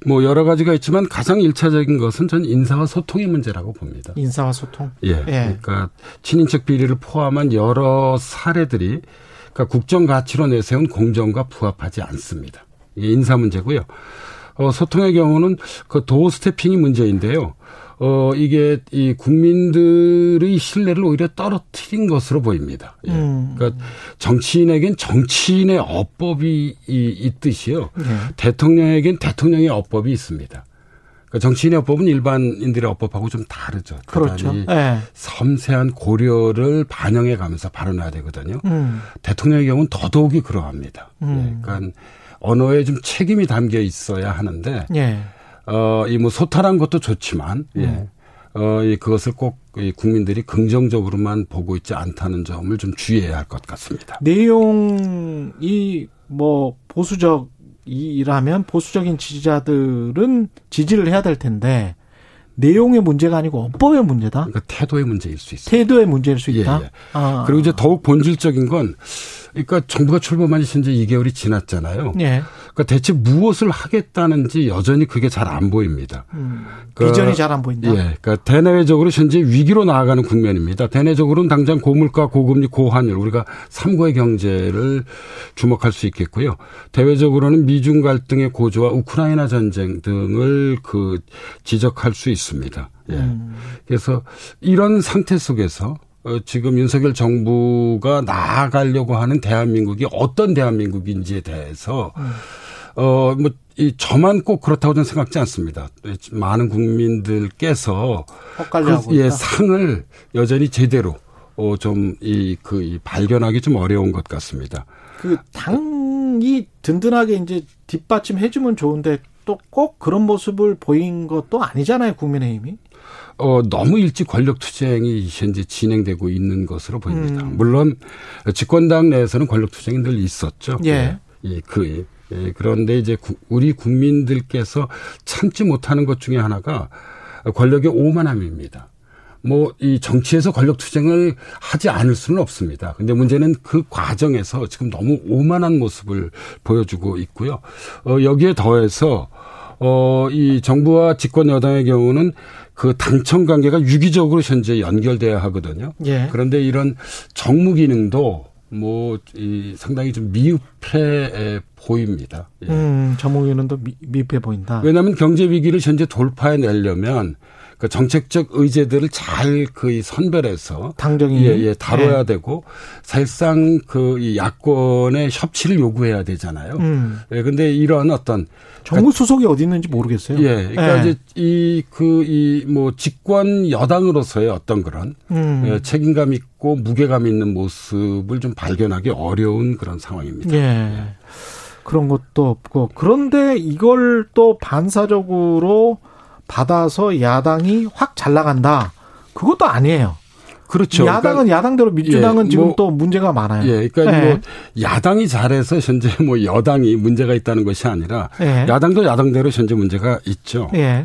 뭐 여러 가지가 있지만 가장 일차적인 것은 전 인사와 소통의 문제라고 봅니다. 인사와 소통. 예. 그러니까 친인척 비리를 포함한 여러 사례들이 그러니까 국정 가치로 내세운 공정과 부합하지 않습니다. 인사 문제고요. 어, 소통의 경우는 그 도어 스태핑이 문제인데요. 어, 이게 이 국민들의 신뢰를 오히려 떨어뜨린 것으로 보입니다. 예. 음. 그러니까 정치인에겐 정치인의 어법이 이- 있듯이요. 예. 대통령에겐 대통령의 어법이 있습니다. 그러니까 정치인의 어법은 일반인들의 어법하고 좀 다르죠. 그렇죠. 예. 섬세한 고려를 반영해 가면서 발언해야 되거든요. 음. 대통령의 경우는 더더욱이 그러합니다. 음. 예, 그러니까 언어에 좀 책임이 담겨 있어야 하는데 예. 어, 이 뭐 소탈한 것도 좋지만 예. 음. 어, 이 그것을 꼭이 국민들이 긍정적으로만 보고 있지 않다는 점을 좀 주의해야 할 것 같습니다. 내용이 뭐 보수적이라면 보수적인 지지자들은 지지를 해야 될 텐데 내용의 문제가 아니고 어법의 문제다. 그러니까 태도의 문제일 수 있습니다. 태도의 문제일 수 있다. 예, 예. 아. 그리고 이제 더욱 본질적인 건 그러니까 정부가 출범한 지 현재 2개월이 지났잖아요. 예. 그러니까 대체 무엇을 하겠다는지 여전히 그게 잘 안 보입니다. 음. 그러니까 비전이 잘 안 보인다. 예, 그러니까 대내적으로 현재 위기로 나아가는 국면입니다. 대내적으로는 당장 고물가, 고금리, 고환율 우리가 삼고의 경제를 주목할 수 있겠고요. 대외적으로는 미중 갈등의 고조와 우크라이나 전쟁 등을 그 지적할 수 있습니다. 예. 음. 그래서 이런 상태 속에서 어, 지금 윤석열 정부가 나아가려고 하는 대한민국이 어떤 대한민국인지에 대해서 어, 뭐, 이, 저만 꼭 그렇다고 저는 생각지 않습니다. 많은 국민들께서 그, 예. 상을 여전히 제대로 어, 좀, 이, 그, 이 발견하기 좀 어려운 것 같습니다. 그 당이 든든하게 이제 뒷받침 해주면 좋은데 또 꼭 그런 모습을 보인 것도 아니잖아요 국민의힘이. 어, 너무 일찍 권력 투쟁이 현재 진행되고 있는 것으로 보입니다. 음. 물론 집권당 내에서는 권력 투쟁이 늘 있었죠. 예. 예, 그, 예, 그런데 이제 구- 우리 국민들께서 참지 못하는 것 중에 하나가 권력의 오만함입니다. 뭐, 이 정치에서 권력 투쟁을 하지 않을 수는 없습니다. 근데 문제는 그 과정에서 지금 너무 오만한 모습을 보여주고 있고요. 어, 여기에 더해서 어, 이 정부와 집권 여당의 경우는 그 당청 관계가 유기적으로 현재 연결돼야 하거든요. 예. 그런데 이런 정무 기능도 뭐, 이 상당히 좀 미흡해 보입니다. 예. 음, 전문위원도 미흡해 보인다. 왜냐하면 경제 위기를 현재 돌파해 내려면 그 정책적 의제들을 잘 그 선별해서 당정이 예, 예, 다뤄야 예. 되고 사실상 그 이 야권의 협치를 요구해야 되잖아요. 음. 예, 근데 이런 어떤 정무 수석이 어디 있는지 모르겠어요. 예, 그러니까 예. 이제 이 그 이 뭐 집권 여당으로서의 어떤 그런 음. 예, 책임감 있고 무게감 있는 모습을 좀 발견하기 어려운 그런 상황입니다. 예. 그런 것도 없고 그런데 이걸 또 반사적으로 받아서 야당이 확 잘 나간다. 그것도 아니에요. 그렇죠. 야당은 그러니까, 야당대로 민주당은 예, 지금 뭐, 또 문제가 많아요. 예, 그러니까 예. 뭐 야당이 잘해서 현재 뭐 여당이 문제가 있다는 것이 아니라 예. 야당도 야당대로 현재 문제가 있죠. 예.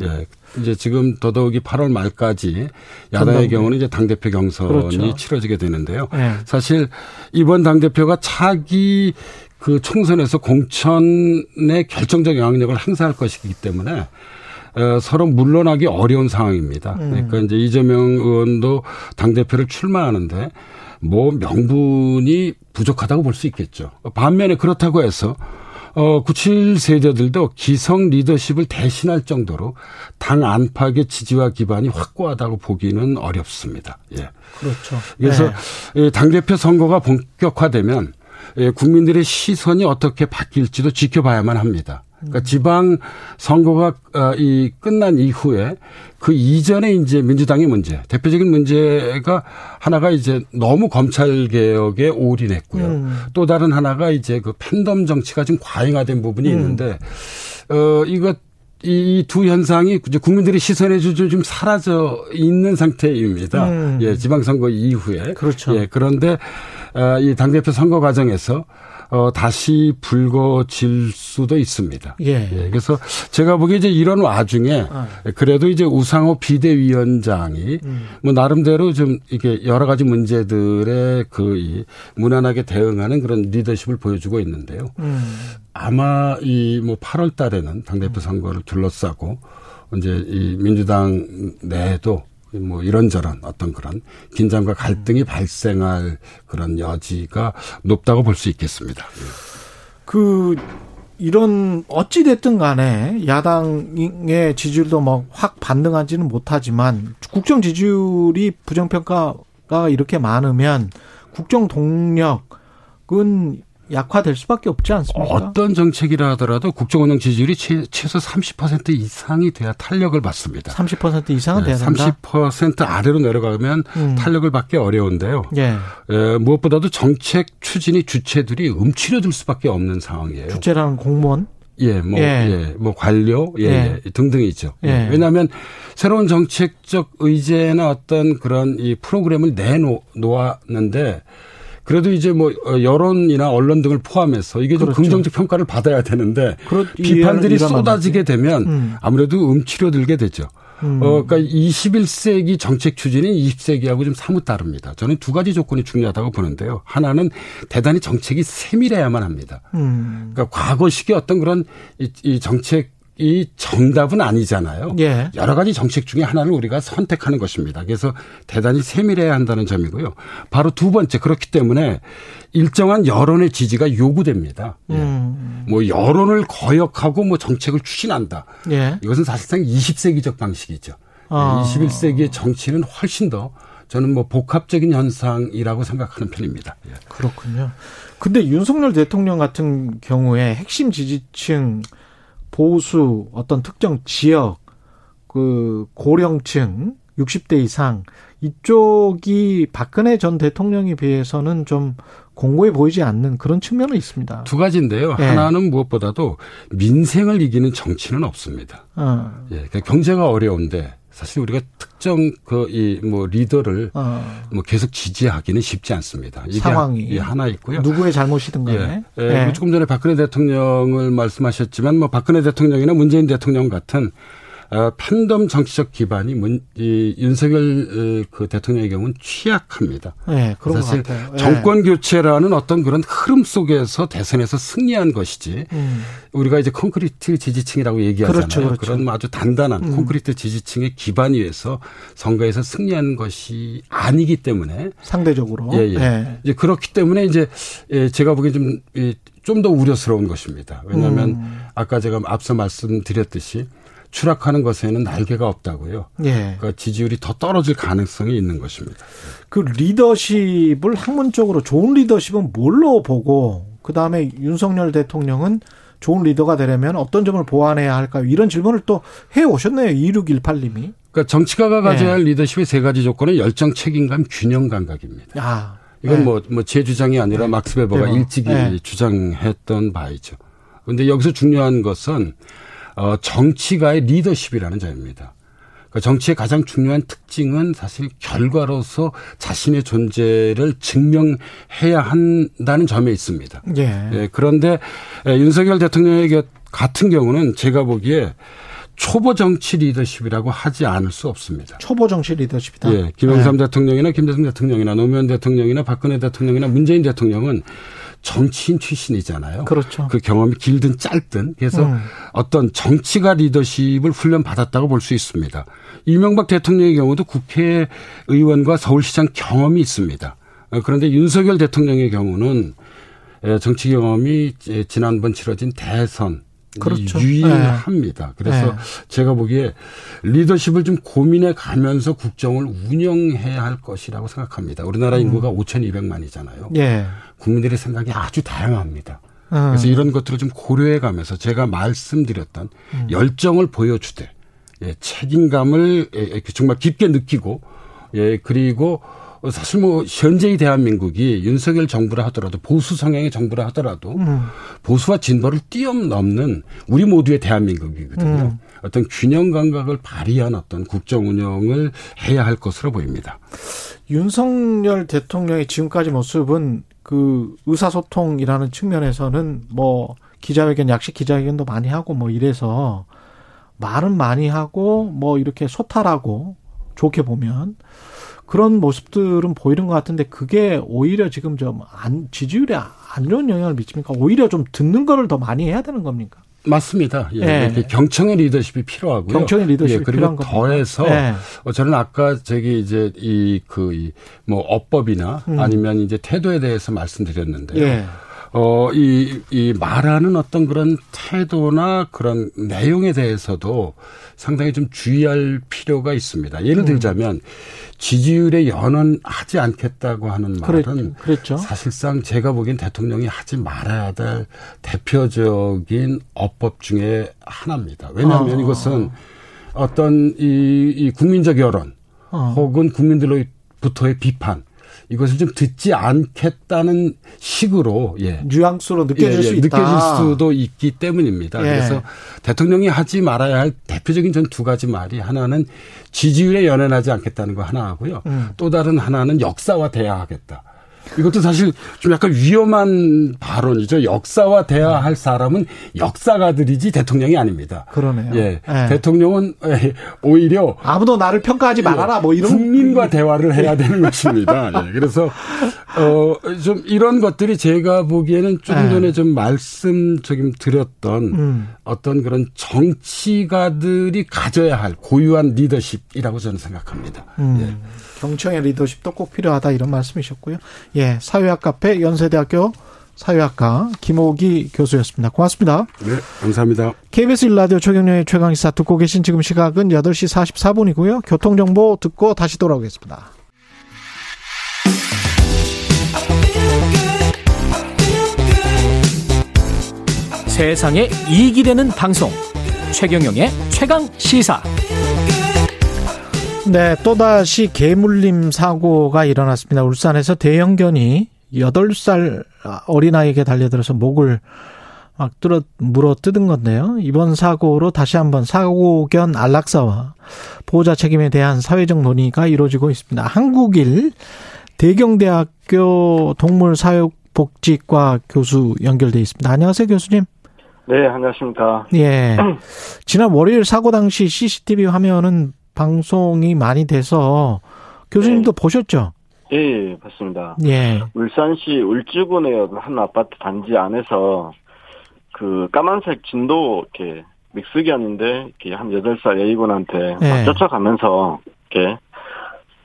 이제 지금 더더욱이 8월 말까지 야당의. 경우는 이제 당대표 경선이 그렇죠. 치러지게 되는데요. 예. 사실 이번 당대표가 차기 그 총선에서 공천의 결정적 영향력을 행사할 것이기 때문에 어, 서로 물러나기 어려운 상황입니다. 음. 그러니까 이제 이재명 의원도 당 대표를 출마하는데 뭐 명분이 부족하다고 볼 수 있겠죠. 반면에 그렇다고 해서 어, 97 세대들도 기성 리더십을 대신할 정도로 당 안팎의 지지와 기반이 확고하다고 보기는 어렵습니다. 예. 그렇죠. 그래서 예, 당대표 선거가 본격화되면 예, 국민들의 시선이 어떻게 바뀔지도 지켜봐야만 합니다. 그러니까 지방 선거가 어, 이 끝난 이후에 그 이전에 이제 민주당의 문제, 대표적인 문제가 하나가 이제 너무 검찰 개혁에 올인했고요. 음. 또 다른 하나가 이제 그 팬덤 정치가 좀 과잉화된 부분이 음. 있는데 어 이거 이두 현상이 이제 국민들의 시선에 좀좀 사라져 있는 상태입니다. 음. 예, 지방선거 이후에. 그렇죠. 예, 그런데 어, 이 당대표 선거 과정에서 어, 다시 불거질 수도 있습니다. 예. 그래서 제가 보기에 이제 이런 와중에 아. 그래도 이제 우상호 비대위원장이 음. 뭐 나름대로 좀 이게 여러 가지 문제들에 그이 무난하게 대응하는 그런 리더십을 보여주고 있는데요. 음. 아마 이 뭐 8월 달에는 당대표 선거를 둘러싸고 이제 이 민주당 내에도 뭐 이런저런 어떤 그런 긴장과 갈등이 발생할 그런 여지가 높다고 볼 수 있겠습니다. 그 이런 어찌 됐든 간에 야당의 지지율도 뭐확 반등하지는 못하지만 국정 지지율이 부정평가가 이렇게 많으면 국정 동력은 약화될 수밖에 없지 않습니까? 어떤 정책이라 하더라도 국정운영 지지율이 최, 최소 30% 이상이 돼야 탄력을 받습니다. 30% 이상은 네, 돼야 된다. 30% 아래로 내려가면 음. 탄력을 받기 어려운데요. 예. 에, 무엇보다도 정책 추진이 주체들이 움츠려들 수밖에 없는 상황이에요. 주체라는 공무원. 예, 뭐, 예. 예, 뭐 관료, 예, 예. 예, 등등이죠. 예. 왜냐하면 새로운 정책적 의제나 어떤 그런 이 프로그램을 내놓았는데 그래도 이제 뭐 어, 여론이나 언론 등을 포함해서 이게 좀 그렇죠. 긍정적 평가를 받아야 되는데 그렇- 비판들이 이해는 쏟아지게 되면 음. 아무래도 움츠려들게 되죠. 음. 어, 그러니까 21세기 정책 추진이 20세기하고 좀 사뭇 다릅니다. 저는 두 가지 조건이 중요하다고 보는데요. 하나는 대단히 정책이 세밀해야만 합니다. 음. 그러니까 과거식의 어떤 그런 이, 이 정책 이 정답은 아니잖아요. 예. 여러 가지 정책 중에 하나를 우리가 선택하는 것입니다. 그래서 대단히 세밀해야 한다는 점이고요. 바로 두 번째 그렇기 때문에 일정한 여론의 지지가 요구됩니다. 예. 음. 뭐 여론을 거역하고 뭐 정책을 추진한다. 예. 이것은 사실상 20세기적 방식이죠. 아. 21세기의 정치는 훨씬 더 저는 뭐 복합적인 현상이라고 생각하는 편입니다. 예. 그렇군요. 근데 윤석열 대통령 같은 경우에 핵심 지지층 보수 어떤 특정 지역 그 고령층 60대 이상 이쪽이 박근혜 전 대통령에 비해서는 좀 공고해 보이지 않는 그런 측면은 있습니다. 두 가지인데요. 예. 하나는 무엇보다도 민생을 이기는 정치는 없습니다. 어, 예, 그러니까 경제가 어려운데 사실 우리가 특정 그 이 뭐 리더를 어, 뭐 계속 지지하기는 쉽지 않습니다. 이게 상황이 예, 하나 있고요. 누구의 잘못이든 간에. 예. 예. 예. 조금 전에 박근혜 대통령을 말씀하셨지만 뭐 박근혜 대통령이나 문재인 대통령 같은 어, 팬덤 정치적 기반이 문, 이 윤석열 어, 그 대통령의 경우는 취약합니다. 예, 그런 것 사실 같아요. 예. 정권 교체라는 어떤 그런 흐름 속에서 대선에서 승리한 것이지 음. 우리가 이제 콘크리트 지지층이라고 얘기하잖아요. 그렇죠, 그렇죠. 그런 뭐 아주 단단한 음. 콘크리트 지지층의 기반 위에서 선거에서 승리한 것이 아니기 때문에 상대적으로. 예, 예. 예. 이제 그렇기 때문에 이제 예, 제가 보기엔 좀, 좀더 우려스러운 것입니다. 왜냐하면 음. 아까 제가 앞서 말씀드렸듯이 추락하는 것에는 날개가 없다고요. 예. 그러니까 지지율이 더 떨어질 가능성이 있는 것입니다. 그 리더십을 학문적으로 좋은 리더십은 뭘로 보고 그 다음에 윤석열 대통령은 좋은 리더가 되려면 어떤 점을 보완해야 할까요? 이런 질문을 또 해 오셨네요. 2618님이. 그러니까 정치가가 가져야 네. 할 리더십의 세 가지 조건은 열정, 책임감, 균형 감각입니다. 아. 이건 네. 뭐, 뭐, 제 주장이 아니라 막스 베버가 베버. 일찍이 네. 주장했던 바이죠. 그런데 여기서 중요한 것은, 어, 정치가의 리더십이라는 점입니다. 그 정치의 가장 중요한 특징은 사실 결과로서 자신의 존재를 증명해야 한다는 점에 있습니다. 예. 예, 그런데 윤석열 대통령의 같은 경우는 제가 보기에 초보 정치 리더십이라고 하지 않을 수 없습니다. 초보 정치 리더십이다. 예, 김영삼 네. 대통령이나 김대중 대통령이나 노무현 대통령이나 박근혜 대통령이나 문재인 대통령은 정치인 출신이잖아요. 그렇죠. 그 경험이 길든 짧든 그래서 음. 어떤 정치가 리더십을 훈련 받았다고 볼 수 있습니다. 이명박 대통령의 경우도 국회의원과 서울시장 경험이 있습니다. 어, 그런데 윤석열 대통령의 경우는 예, 정치 경험이 지난번 치러진 대선 그렇죠. 유일합니다. 그래서 네. 제가 보기에 리더십을 좀 고민해 가면서 국정을 운영해야 할 것이라고 생각합니다. 우리나라 음. 인구가 5,200만이잖아요. 예. 국민들의 생각이 아주 다양합니다. 음. 그래서 이런 것들을 좀 고려해 가면서 제가 말씀드렸던 열정을 보여주되 예, 책임감을 예, 이렇게 정말 깊게 느끼고 예, 그리고 사실 뭐 현재의 대한민국이 윤석열 정부라 하더라도 보수 성향의 정부라 하더라도 음. 보수와 진보를 뛰어넘는 우리 모두의 대한민국이거든요. 음. 어떤 균형 감각을 발휘한 어떤 국정 운영을 해야 할 것으로 보입니다. 윤석열 대통령의 지금까지 모습은 그 의사소통이라는 측면에서는 뭐 기자회견, 약식 기자회견도 많이 하고 뭐 이래서 말은 많이 하고 뭐 이렇게 소탈하고 좋게 보면 그런 모습들은 보이는 것 같은데 그게 오히려 지금 좀 안, 지지율에 안 좋은 영향을 미칩니까? 오히려 좀 듣는 거를 더 많이 해야 되는 겁니까? 맞습니다. 예, 예. 이렇게 경청의 리더십이 필요하고요. 경청의 리더십이 예, 그리고. 더해서 예. 어, 저는 아까 저기 이제 이그뭐 어법이나 음. 아니면 이제 태도에 대해서 말씀드렸는데요. 예. 어, 이, 이 말하는 어떤 그런 태도나 그런 내용에 대해서도 상당히 좀 주의할 필요가 있습니다. 음. 예를 들자면 지지율에 연연하지 않겠다고 하는 말은 그랬- 그랬죠. 사실상 제가 보기엔 대통령이 하지 말아야 될 대표적인 어법 중에 하나입니다. 왜냐하면 아. 이것은 어떤 이, 이 국민적 여론 어. 혹은 국민들로부터의 비판 이것을 좀 듣지 않겠다는 식으로 예. 뉘앙스로 느껴질 예, 수 예, 있다. 느껴질 수도 있기 때문입니다. 예. 그래서 대통령이 하지 말아야 할 대표적인 전 두 가지 말이 하나는 지지율에 연연하지 않겠다는 거 하나 하고요. 음. 또 다른 하나는 역사와 대화하겠다. 이것도 사실 좀 약간 위험한 발언이죠. 역사와 대화할 사람은 역사가들이지 대통령이 아닙니다. 그러네요. 예. 예. 대통령은 예, 오히려 아무도 나를 평가하지 말아라 뭐 이런 국민과 대화를 해야 되는 것입니다. 예, 그래서 어좀 이런 것들이 제가 보기에는 조금 예. 전에 좀 말씀 조금 드렸던 음. 어떤 그런 정치가들이 가져야 할 고유한 리더십이라고 저는 생각합니다. 음, 경청의 리더십도 꼭 필요하다 이런 말씀이셨고요. 예, 사회학 카페 연세대학교 사회학과 김호기 교수였습니다. 고맙습니다. 네, 감사합니다. KBS 일라디오 최경련의 최강시사 듣고 계신 지금 시각은 8시 44분이고요. 교통정보 듣고 다시 돌아오겠습니다. 세상에 이익이 되는 방송 최경영의 최강 시사 네, 또다시 개물림 사고가 일어났습니다. 울산에서 대형견이 8살 어린아이에게 달려들어서 목을 막 뚫어, 물어 뜯은 건데요. 이번 사고로 다시 한번 사고견 안락사와 보호자 책임에 대한 사회적 논의가 이루어지고 있습니다. 한국일 대경대학교 동물사육복지과 교수 연결돼 있습니다. 안녕하세요, 교수님. 네, 안녕하십니까. 예. 지난 월요일 사고 당시 CCTV 화면은 방송이 많이 돼서 교수님도 보셨죠? 예, 예, 봤습니다. 예. 울산시 울주군의 한 아파트 단지 안에서 그 까만색 진도 이렇게 믹스견인데 이렇게 한 8살 A군한테 예. 막 쫓아가면서 이렇게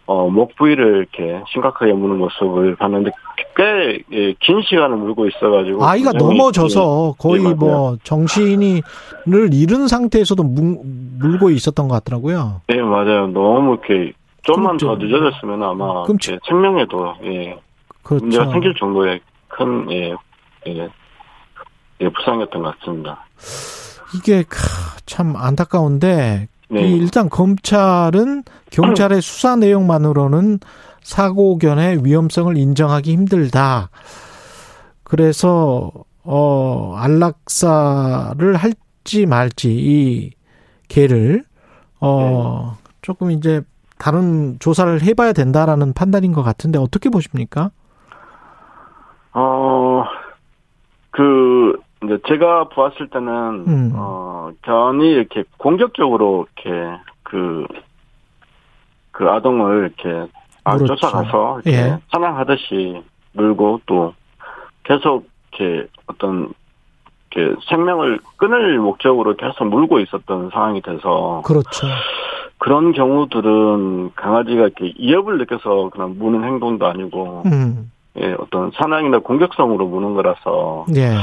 어, 목 부위를 이렇게 심각하게 무는 모습을 봤는데 꽤 긴 시간을 물고 있어가지고 아이가 넘어져서 예, 거의 예, 맞아요. 뭐 정신이를 잃은 상태에서도 물, 물고 있었던 것 같더라고요. 네, 맞아요. 너무 이렇게 좀만 더 끔찍- 늦어졌으면 아마 끔찍- 이렇게 생명에도 예, 그렇죠. 문제가 생길 정도의 큰 예, 예, 예, 부상이었던 것 같습니다. 이게 크, 참 안타까운데 네. 이 일단 검찰은 경찰의 수사 내용만으로는 사고견의 위험성을 인정하기 힘들다. 그래서 어 안락사를 할지 말지 이 개를 어 조금 이제 다른 조사를 해봐야 된다라는 판단인 것 같은데 어떻게 보십니까? 어, 그, 이제 제가 보았을 때는, 음. 어, 견이 이렇게 공격적으로 이렇게 그, 그 아동을 이렇게 아, 그렇죠. 쫓아가서 이렇게 예. 사냥하듯이 물고 또 계속 이렇게 어떤 이렇게 생명을 끊을 목적으로 계속 물고 있었던 상황이 돼서 그렇죠. 그런 경우들은 강아지가 이렇게 위협을 느껴서 그냥 무는 행동도 아니고 음. 예, 어떤 사냥이나 공격성으로 무는 거라서 예.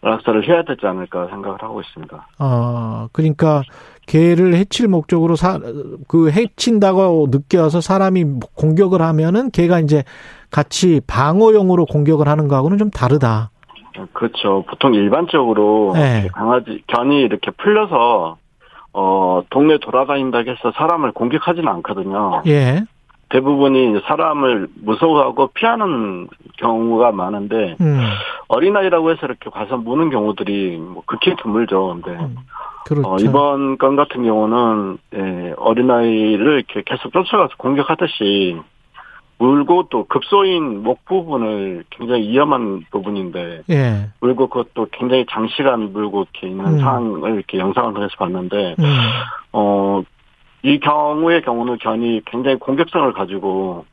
낙사를 해야 되지 않을까 생각을 하고 있습니다. 어, 그러니까 개를 해칠 목적으로 사, 그 해친다고 느껴서 사람이 공격을 하면은 개가 이제 같이 방어용으로 공격을 하는 거하고는 좀 다르다. 그렇죠. 보통 일반적으로 네. 강아지 견이 이렇게 풀려서 어 동네 돌아다닌다고 해서 사람을 공격하지는 않거든요. 예. 대부분이 사람을 무서워하고 피하는 경우가 많은데 음. 어린아이라고 해서 이렇게 가서 무는 경우들이 뭐 극히 드물죠. 근데 그렇죠. 어, 이번 건 같은 경우는 예, 어린아이를 이렇게 계속 쫓아가서 공격하듯이 물고 또 급소인 목 부분을 굉장히 위험한 부분인데 예. 물고 그것도 굉장히 장시간 물고 이렇게 있는 음. 상황을 이렇게 영상을 통해서 봤는데 음. 어, 이 경우의 경우는 견이 굉장히 공격성을 가지고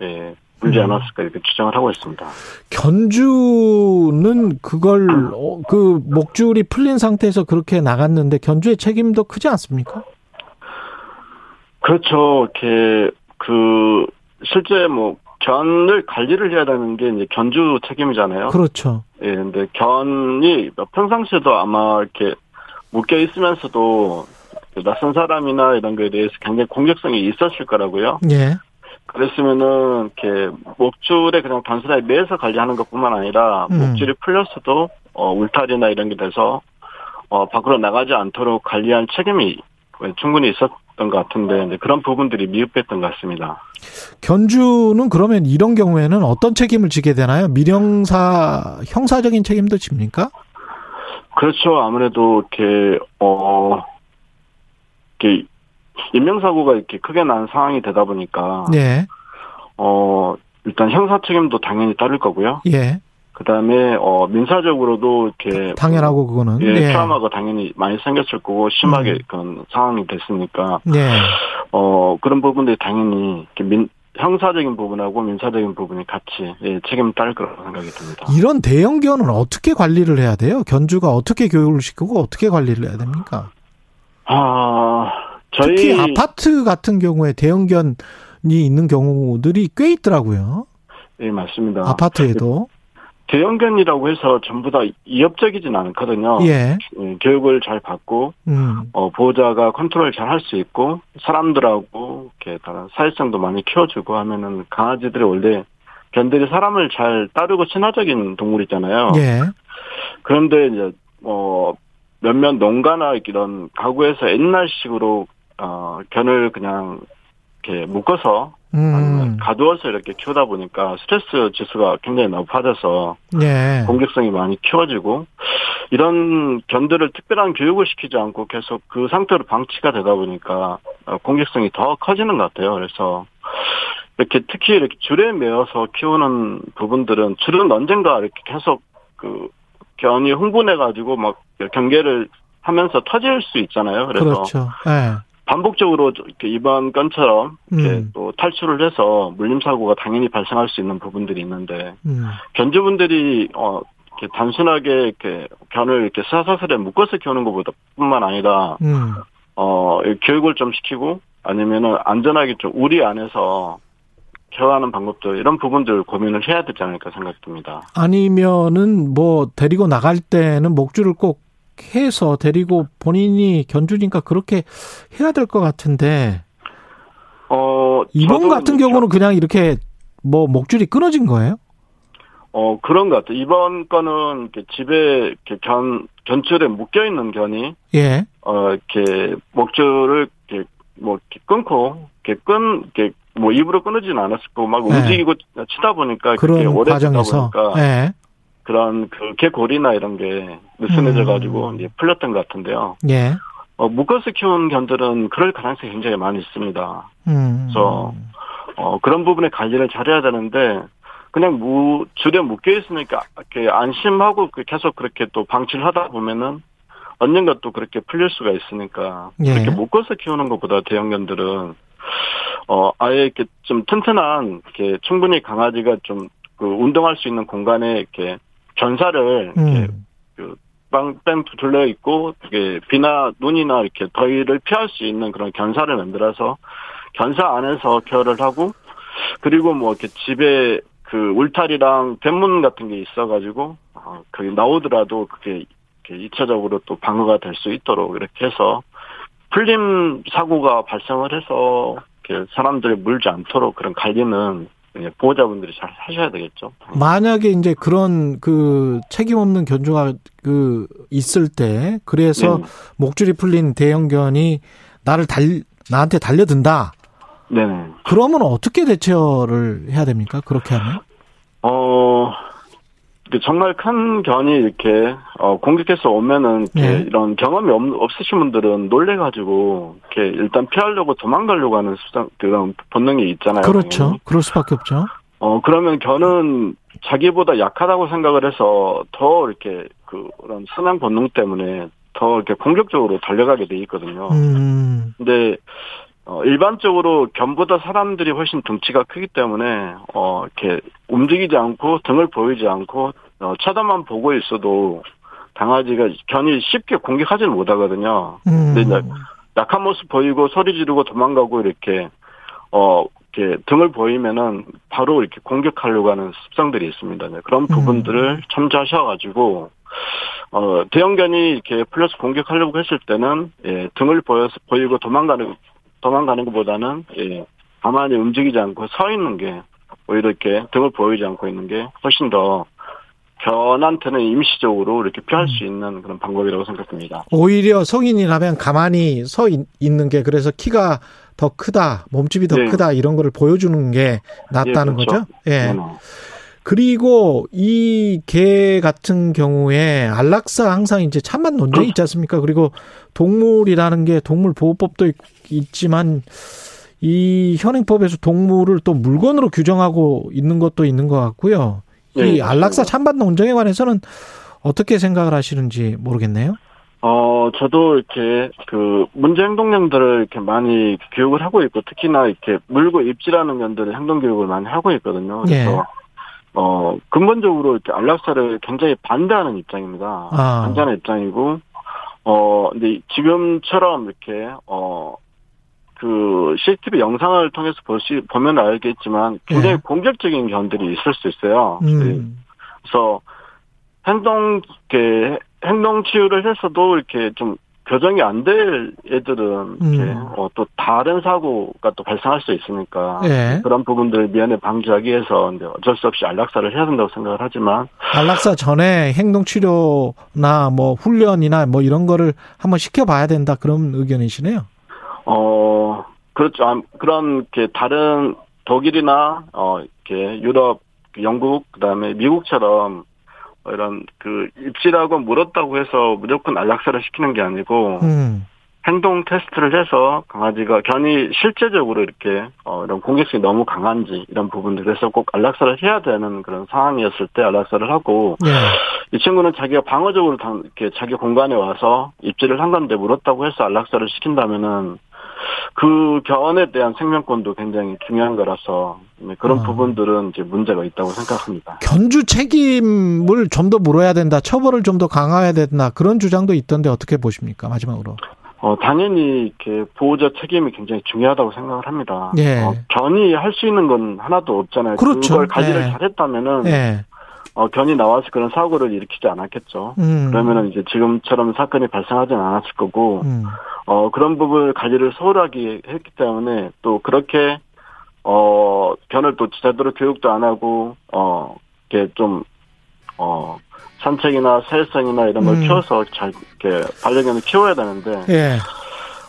예, 물지 음. 않았을까 이렇게 추정을 하고 있습니다. 견주는 그걸 어, 그 목줄이 풀린 상태에서 그렇게 나갔는데 견주의 책임도 크지 않습니까? 그렇죠. 이렇게 그 실제 뭐 견을 관리를 해야 되는 게 이제 견주 책임이잖아요. 그렇죠. 예, 근데 견이 평상시에도 아마 이렇게 묶여 있으면서도 낯선 사람이나 이런 거에 대해서 굉장히 공격성이 있었을 거라고요. 예. 그랬으면은 이렇게 목줄에 그냥 단순하게 매서 관리하는 것뿐만 아니라 음. 목줄이 풀렸어도 어 울타리나 이런 게 돼서 어 밖으로 나가지 않도록 관리할 책임이 충분히 있었던 것 같은데 그런 부분들이 미흡했던 것 같습니다. 견주는 그러면 이런 경우에는 어떤 책임을 지게 되나요? 미령사 형사적인 책임도 집니까? 그렇죠. 아무래도 이렇게 어 이렇게 인명사고가 이렇게 크게 난 상황이 되다 보니까 예. 어 일단 형사 책임도 당연히 따를 거고요. 예. 그다음에 어 민사적으로도 이렇게 당연하고 그거는 예, 예. 트라우마가 당연히 많이 생겼을 거고 심하게 음. 그런 상황이 됐으니까 예. 어 그런 부분들이 당연히 이렇게 민 형사적인 부분하고 민사적인 부분이 같이 예, 책임을 따를 거라고 생각이 듭니다. 이런 대형 견은 어떻게 관리를 해야 돼요? 견주가 어떻게 교육을 시키고 어떻게 관리를 해야 됩니까? 아 저희 특히 아파트 같은 경우에 대형견이 있는 경우들이 꽤 있더라고요. 예 맞습니다. 아파트에도. 대형견이라고 해서 전부 다 이협적이진 않거든요. 예. 예, 교육을 잘 받고 음. 어, 보호자가 컨트롤 잘 할 수 있고 사람들하고 이렇게 다 사회성도 많이 키워주고 하면은 강아지들이 원래 견들이 사람을 잘 따르고 친화적인 동물이잖아요. 예. 그런데 이제 뭐 몇몇 농가나 이런 가구에서 옛날식으로 어 견을 그냥 이렇게 묶어서 음. 가두어서 이렇게 키우다 보니까 스트레스 지수가 굉장히 높아져서 예. 공격성이 많이 키워지고 이런 견들을 특별한 교육을 시키지 않고 계속 그 상태로 방치가 되다 보니까 어, 공격성이 더 커지는 것 같아요. 그래서 이렇게 특히 이렇게 줄에 매어서 키우는 부분들은 줄은 언젠가 이렇게 계속 그 견이 흥분해 가지고 막 경계를 하면서 터질 수 있잖아요. 그래서 그렇죠. 예. 반복적으로 이렇게 이번 건처럼 이렇게 음. 또 탈출을 해서 물림 사고가 당연히 발생할 수 있는 부분들이 있는데 음. 견주분들이 어 이렇게 단순하게 이렇게 견을 이렇게 사사슬에 묶어서 키우는 것보다뿐만 아니라 음. 어 교육을 좀 시키고 아니면은 안전하게 좀 우리 안에서 케어하는 방법들 이런 부분들 고민을 해야 되지 않을까 생각됩니다. 아니면은 뭐 데리고 나갈 때는 목줄을 꼭 해서 데리고 본인이 견주니까 그렇게 해야 될 것 같은데 어 이번 같은 경우는 그냥 이렇게 뭐 목줄이 끊어진 거예요? 어 그런 것 같아요. 이번 건은 이렇게 집에 이렇게 견 견줄에 묶여 있는 견이 예. 어 이렇게 목줄을 이렇게 뭐 이렇게 끊고 이렇게 끈 이렇게 뭐 입으로 끊어지는 않았을 거고 막 네. 움직이고 치다 보니까 그렇게 오래 치다 과정에서 보니까 예. 그런 그 개골이나 이런 게 느슨해져 음. 가지고 이제 풀렸던 것 같은데요. 예. 어, 묶어서 키우는 견들은 그럴 가능성이 굉장히 많이 있습니다. 음. 그래서 어, 그런 부분에 관리를 잘해야 되는데 그냥 무 줄에 묶여 있으니까 이렇게 안심하고 그 계속 그렇게 또 방치를 하다 보면은 언젠가 또 그렇게 풀릴 수가 있으니까 예. 그렇게 묶어서 키우는 것보다 대형견들은 어 아예 이렇게 좀 튼튼한 이렇게 충분히 강아지가 좀 그 운동할 수 있는 공간에 이렇게 견사를 이렇게 음. 빵뺑 둘러 있고 이게 비나 눈이나 이렇게 더위를 피할 수 있는 그런 견사를 만들어서 견사 안에서 케어를 하고 그리고 뭐 이렇게 집에 그 울타리랑 대문 같은 게 있어가지고 어, 그게 나오더라도 그게 이렇게 이차적으로 또 방어가 될 수 있도록 이렇게 해서 풀림 사고가 발생을 해서 사람들이 물지 않도록 그런 관리는 예, 보호자분들이 잘 하셔야 되겠죠. 만약에 이제 그런 그 책임 없는 견주가 그 있을 때 그래서 네. 목줄이 풀린 대형견이 나를 달 나한테 달려든다. 네네. 그러면 어떻게 대처를 해야 됩니까? 그렇게 하면? 어, 그 정말 큰 견이 이렇게, 어, 공격해서 오면은, 이렇게 네. 이런 경험이 없, 없으신 분들은 놀래가지고, 이렇게 일단 피하려고 도망가려고 하는 수상, 그런 본능이 있잖아요. 그렇죠. 당연히. 그럴 수밖에 없죠. 어, 그러면 견은 자기보다 약하다고 생각을 해서 더 이렇게 그런 사냥 본능 때문에 더 이렇게 공격적으로 달려가게 돼 있거든요. 음. 근데 어, 일반적으로 견보다 사람들이 훨씬 덩치가 크기 때문에 어, 이렇게 움직이지 않고 등을 보이지 않고 어, 쳐다만 보고 있어도 강아지가 견이 쉽게 공격하지는 못하거든요. 음. 근데 이제 약한 모습 보이고 소리 지르고 도망가고 이렇게 어 이렇게 등을 보이면은 바로 이렇게 공격하려고 하는 습성들이 있습니다. 네, 그런 부분들을 참조하셔가지고 어 대형견이 이렇게 풀려서 공격하려고 했을 때는 예, 등을 보여서 보이고 도망가는 도망가는 것보다는 예, 가만히 움직이지 않고 서 있는 게 오히려 이렇게 등을 보이지 않고 있는 게 훨씬 더 견한테는 임시적으로 이렇게 피할 수 있는 그런 방법이라고 생각합니다. 오히려 성인이라면 가만히 서 있, 는게 그래서 키가 더 크다, 몸집이 더 네. 크다 이런 거를 보여주는 게 낫다는 예, 그렇죠. 거죠. 예. 네네. 그리고 이 개 같은 경우에 안락사 항상 이제 찬반 논쟁이 있지 않습니까? 그리고 동물이라는 게 동물 보호법도 있- 있지만 이 현행법에서 동물을 또 물건으로 규정하고 있는 것도 있는 것 같고요. 이 네, 안락사 찬반 논쟁에 관해서는 어떻게 생각을 하시는지 모르겠네요. 어, 저도 이렇게 그 문제 행동령들을 이렇게 많이 교육을 하고 있고 특히나 이렇게 물고 입질하는 년들의 행동 교육을 많이 하고 있거든요. 그래서 예. 어, 근본적으로 이렇게 안락사를 굉장히 반대하는 입장입니다. 아. 반대하는 입장이고 어, 근데 지금처럼 이렇게 어, 그 CCTV 영상을 통해서 볼 수, 보면 알겠지만 굉장히 예. 공격적인 견들이 있을 수 있어요. 음. 그래서 행동 이렇게 행동 치유를 해서도 이렇게 좀 교정이 안 될 애들은 음. 어, 또 다른 사고가 또 발생할 수 있으니까 예. 그런 부분들을 미연에 방지하기 위해서 이제 어쩔 수 없이 안락사를 해야 된다고 생각을 하지만 안락사 전에 행동 치료나 뭐 훈련이나 뭐 이런 거를 한번 시켜봐야 된다 그런 의견이시네요. 어 그렇죠 아, 그런 이렇게 다른 독일이나 어 이렇게 유럽 영국 그다음에 미국처럼 이런 그 입질하고 물었다고 해서 무조건 안락사를 시키는 게 아니고 음. 행동 테스트를 해서 강아지가 견이 실제적으로 이렇게 어 이런 공격성이 너무 강한지 이런 부분들에서 꼭 안락사를 해야 되는 그런 상황이었을 때 안락사를 하고 예. 이 친구는 자기가 방어적으로 당- 이렇게 자기 공간에 와서 입질을 한 건데 물었다고 해서 안락사를 시킨다면은 그 견에 대한 생명권도 굉장히 중요한 거라서 네, 그런 아. 부분들은 이제 문제가 있다고 생각합니다. 견주 책임을 좀 더 물어야 된다. 처벌을 좀 더 강화해야 된다. 그런 주장도 있던데 어떻게 보십니까? 마지막으로. 어, 당연히 이렇게 보호자 책임이 굉장히 중요하다고 생각을 합니다. 예. 어, 견이 할 수 있는 건 하나도 없잖아요. 그렇죠. 걸 관리를 예. 잘했다면은 예. 어, 견이 나와서 그런 사고를 일으키지 않았겠죠. 음. 그러면은 이제 지금처럼 사건이 발생하지는 않았을 거고, 음. 어, 그런 부분을 관리를 소홀하게 했기 때문에 또 그렇게, 어, 견을 또 제대로 교육도 안 하고, 어, 이렇게 좀, 어, 산책이나 사회성이나 이런 걸 음. 키워서 잘, 이렇게 반려견을 키워야 되는데, 예.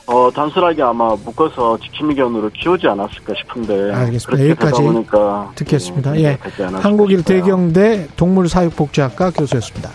어, 단순하게 아마 묶어서 지킴이견으로 키우지 않았을까 싶은데. 알겠습니다. 여기까지 보니까. 듣겠습니다. 음, 예. 되지 않았을까 한국일 싶어요. 대경대 동물사육복지학과 교수였습니다.